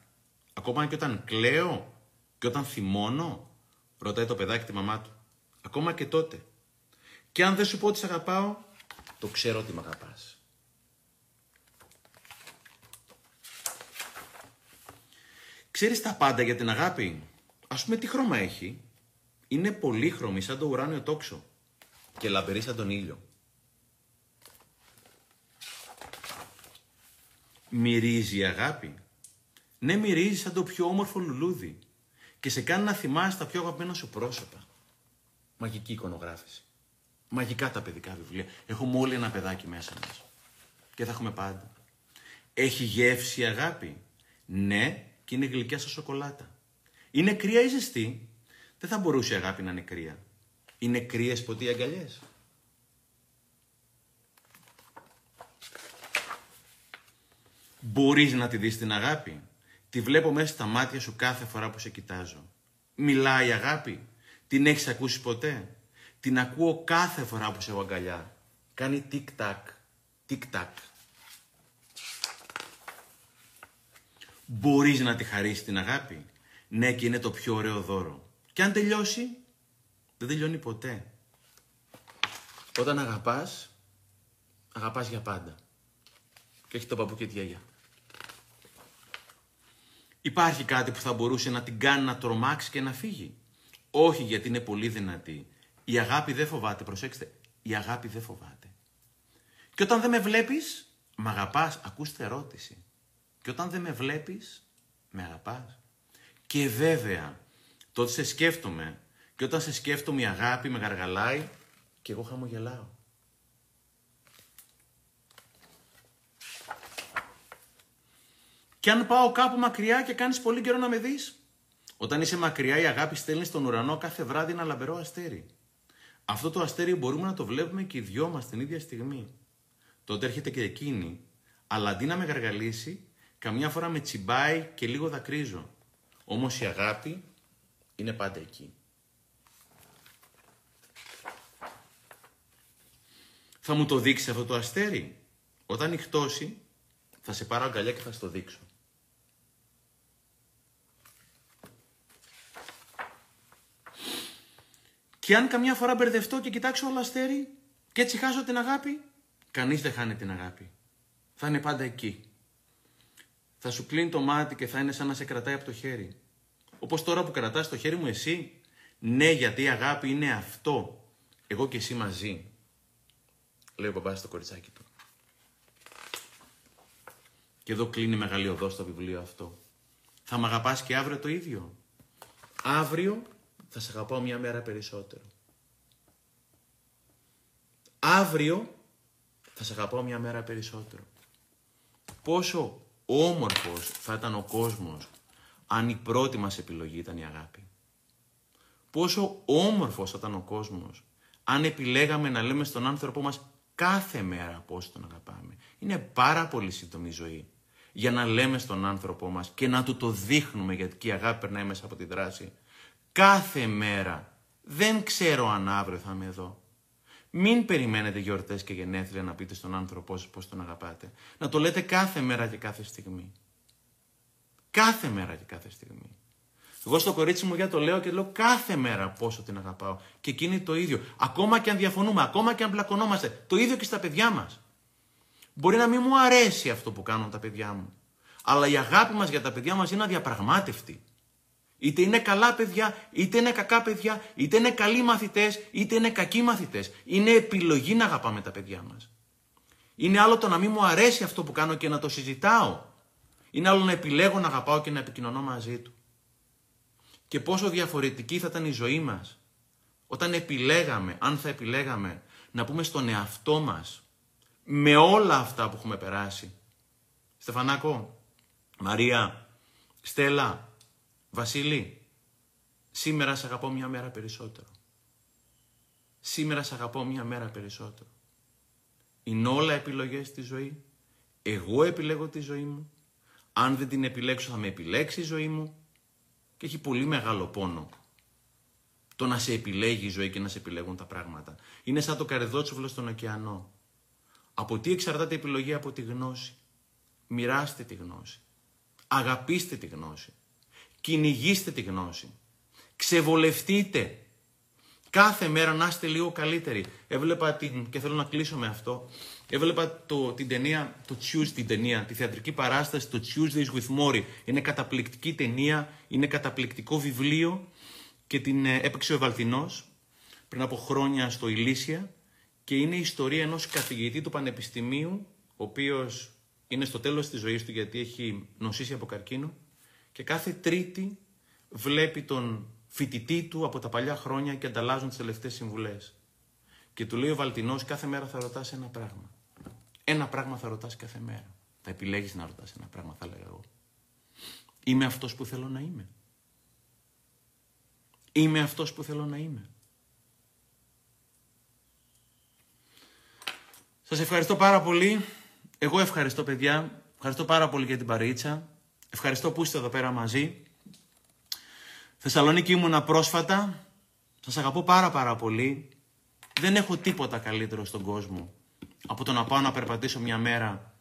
A: Ακόμα και όταν κλαίω και όταν θυμώνω. Ρωτάει το παιδάκι τη μαμά του. Ακόμα και τότε. Και αν δεν σου πω ότι σε αγαπάω, το ξέρω ότι με αγαπάς. Ξέρεις τα πάντα για την αγάπη; Ας πούμε τι χρώμα έχει. Είναι πολύχρωμη σαν το ουράνιο τόξο και λαμπερή σαν τον ήλιο. Μυρίζει η αγάπη. Ναι, μυρίζει σαν το πιο όμορφο λουλούδι και σε κάνει να θυμάσαι τα πιο αγαπημένα σου πρόσωπα. Μαγική εικονογράφηση. Μαγικά τα παιδικά βιβλία. Έχουμε όλοι ένα παιδάκι μέσα μας. Και θα έχουμε πάντα. Έχει γεύση η αγάπη; Ναι, και είναι γλυκιά σαν σοκολάτα. Είναι κρύα ή ζεστή; Δεν θα μπορούσε η αγάπη να είναι κρύα. Είναι κρύες ποτέ οι αγκαλιές; Μπορείς να τη δεις την αγάπη; Τη βλέπω μέσα στα μάτια σου κάθε φορά που σε κοιτάζω. Μιλάει η αγάπη; Την έχεις ακούσει ποτέ; Την ακούω κάθε φορά που σε έχω αγκαλιά. Κάνει τικ-τακ, τικ-τακ. Μπορείς να τη χαρίσεις την αγάπη; Ναι και είναι το πιο ωραίο δώρο. Και αν τελειώσει, δεν τελειώνει ποτέ. Όταν αγαπάς, αγαπάς για πάντα. Και έχει το παππού και τη γιαγιά. Υπάρχει κάτι που θα μπορούσε να την κάνει να τρομάξει και να φύγει. Όχι γιατί είναι πολύ δυνατή. Η αγάπη δεν φοβάται, προσέξτε. Η αγάπη δεν φοβάται. Και όταν δεν με βλέπεις, με αγαπάς. Ακούστε ερώτηση. Και όταν δεν με βλέπεις, με αγαπάς. Και βέβαια, τότε σε σκέφτομαι. Και όταν σε σκέφτομαι η αγάπη με γαργαλάει και εγώ χαμογελάω. Και αν πάω κάπου μακριά και κάνεις πολύ καιρό να με δεις. Όταν είσαι μακριά η αγάπη στέλνεις στον ουρανό κάθε βράδυ ένα λαμπερό αστέρι. Αυτό το αστέρι μπορούμε να το βλέπουμε και οι δυο μας την ίδια στιγμή. Τότε έρχεται και εκείνη, αλλά αντί να με γαργαλίσει, καμιά φορά με τσιμπάει και λίγο δακρύζω. Όμως η αγάπη είναι πάντα εκεί. Θα μου το δείξεις αυτό το αστέρι; Όταν νυχτώσει, θα σε πάρω αγκαλιά και θα στο δείξω. Και αν καμιά φορά μπερδευτώ και κοιτάξω όλο αστέρι και έτσι χάσω την αγάπη, κανείς δεν χάνει την αγάπη. Θα είναι πάντα εκεί. Θα σου κλείνει το μάτι και θα είναι σαν να σε κρατάει από το χέρι. Όπως τώρα που κρατάς το χέρι μου εσύ. Ναι, γιατί η αγάπη είναι αυτό. Εγώ και εσύ μαζί. Λέει ο μπαμπάς στο κοριτσάκι του. Και εδώ κλείνει μεγάλη οδό στο βιβλίο αυτό. Θα μ' αγαπάς και αύριο το ίδιο. Αύριο θα σε αγαπάω μια μέρα περισσότερο. Αύριο θα σε αγαπάω μια μέρα περισσότερο. Πόσο όμορφος θα ήταν ο κόσμος αν η πρώτη μας επιλογή ήταν η αγάπη. Πόσο όμορφος θα ήταν ο κόσμος αν επιλέγαμε να λέμε στον άνθρωπό μας κάθε μέρα πόσο τον αγαπάμε. Είναι πάρα πολύ σύντομη η ζωή για να λέμε στον άνθρωπό μας και να του το δείχνουμε γιατί η αγάπη περνάει μέσα από τη δράση. Κάθε μέρα. Δεν ξέρω αν αύριο θα είμαι εδώ. Μην περιμένετε γιορτές και γενέθλια να πείτε στον άνθρωπό σας πώς τον αγαπάτε. Να το λέτε κάθε μέρα και κάθε στιγμή. Κάθε μέρα και κάθε στιγμή. Εγώ στο κορίτσι μου για το λέω και λέω κάθε μέρα πόσο την αγαπάω. Και εκείνη το ίδιο. Ακόμα και αν διαφωνούμε, ακόμα και αν μπλακωνόμαστε. Το ίδιο και στα παιδιά μας. Μπορεί να μην μου αρέσει αυτό που κάνουν τα παιδιά μου. Αλλά η αγάπη μας για τα παιδιά μας είναι αδιαπραγμάτευτη. Είτε είναι καλά παιδιά, είτε είναι κακά παιδιά, είτε είναι καλοί μαθητές, είτε είναι κακοί μαθητές. Είναι επιλογή να αγαπάμε τα παιδιά μας. Είναι άλλο το να μην μου αρέσει αυτό που κάνω και να το συζητάω. Είναι άλλο να επιλέγω να αγαπάω και να επικοινωνώ μαζί του. Και πόσο διαφορετική θα ήταν η ζωή μας, Όταν επιλέγαμε, αν θα επιλέγαμε να πούμε στον εαυτό μας με όλα αυτά που έχουμε περάσει. Στεφανάκο, Μαρία, Στέλλα, Βασίλη, σήμερα σε αγαπώ μια μέρα περισσότερο. Σήμερα σε αγαπώ μια μέρα περισσότερο. Είναι όλα επιλογές στη ζωή. Εγώ επιλέγω τη ζωή μου. Αν δεν την επιλέξω θα με επιλέξει η ζωή μου. Και έχει πολύ μεγάλο πόνο το να σε επιλέγει η ζωή και να σε επιλέγουν τα πράγματα. Είναι σαν το καρεδότσουβλο στον ωκεανό. Από τι εξαρτάται η επιλογή; Από τη γνώση. Μοιράστε τη γνώση. Αγαπήστε τη γνώση. Κυνηγήστε τη γνώση. Ξεβολευτείτε. Κάθε μέρα να είστε λίγο καλύτεροι. Έβλεπα την, και θέλω να κλείσω με αυτό. Έβλεπα το, την ταινία, το Tuesday την ταινία, τη θεατρική παράσταση, το Tuesdays with Mori. Είναι καταπληκτική ταινία, είναι καταπληκτικό βιβλίο και την ε, έπαιξε ο Βαλτινός πριν από χρόνια στο Ηλίσια και είναι η ιστορία ενός καθηγητή του Πανεπιστημίου, ο οποίος είναι στο τέλος της ζωής του γιατί έχει νοσήσει από καρκίνο και κάθε τρίτη βλέπει τον φοιτητή του από τα παλιά χρόνια και ανταλλάζουν τις τελευταίες συμβουλές. Και του λέει ο Βαλτινός κάθε μέρα θα ρωτάς ένα πράγμα. Ένα πράγμα θα ρωτάς κάθε μέρα. Θα επιλέγεις να ρωτάς ένα πράγμα θα λέγα εγώ. Είμαι αυτός που θέλω να είμαι. Είμαι αυτός που θέλω να είμαι. Σας ευχαριστώ πάρα πολύ. Εγώ ευχαριστώ παιδιά. Ευχαριστώ πάρα πολύ για την παρείτσα. Ευχαριστώ που είστε εδώ πέρα μαζί. Θεσσαλονίκη ήμουνα πρόσφατα. Σας αγαπώ πάρα πάρα πολύ. Δεν έχω τίποτα καλύτερο στον κόσμο από το να πάω να περπατήσω μια μέρα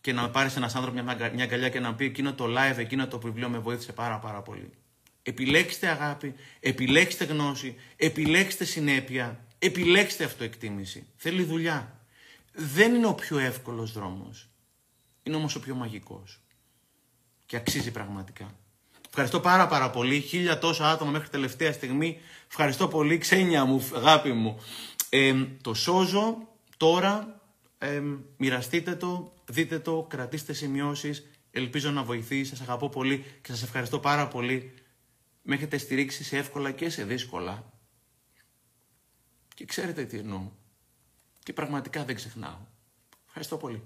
A: και να με πάρεις ένας άνθρωπος μια, μια αγκαλιά και να πει εκείνο το live, εκείνο το βιβλίο με βοήθησε πάρα πάρα πολύ. Επιλέξτε αγάπη, επιλέξτε γνώση, επιλέξτε συνέπεια, επιλέξτε αυτοεκτίμηση. Θέλει δουλειά. Δεν είναι ο πιο εύκολος δρόμος. Είναι όμως ο πιο μαγικός. Και αξίζει πραγματικά. Ευχαριστώ πάρα πάρα πολύ. Χίλια τόσα άτομα μέχρι τελευταία στιγμή. Ευχαριστώ πολύ. Ξένια μου, αγάπη μου. Ε, το σώζω τώρα. Ε, μοιραστείτε το, δείτε το, κρατήστε σημειώσεις. Ελπίζω να βοηθήσει. Σας αγαπώ πολύ και σας ευχαριστώ πάρα πολύ με έχετε στηρίξει σε εύκολα και σε δύσκολα. Και ξέρετε τι εννοώ. Και πραγματικά δεν ξεχνάω. Ευχαριστώ πολύ.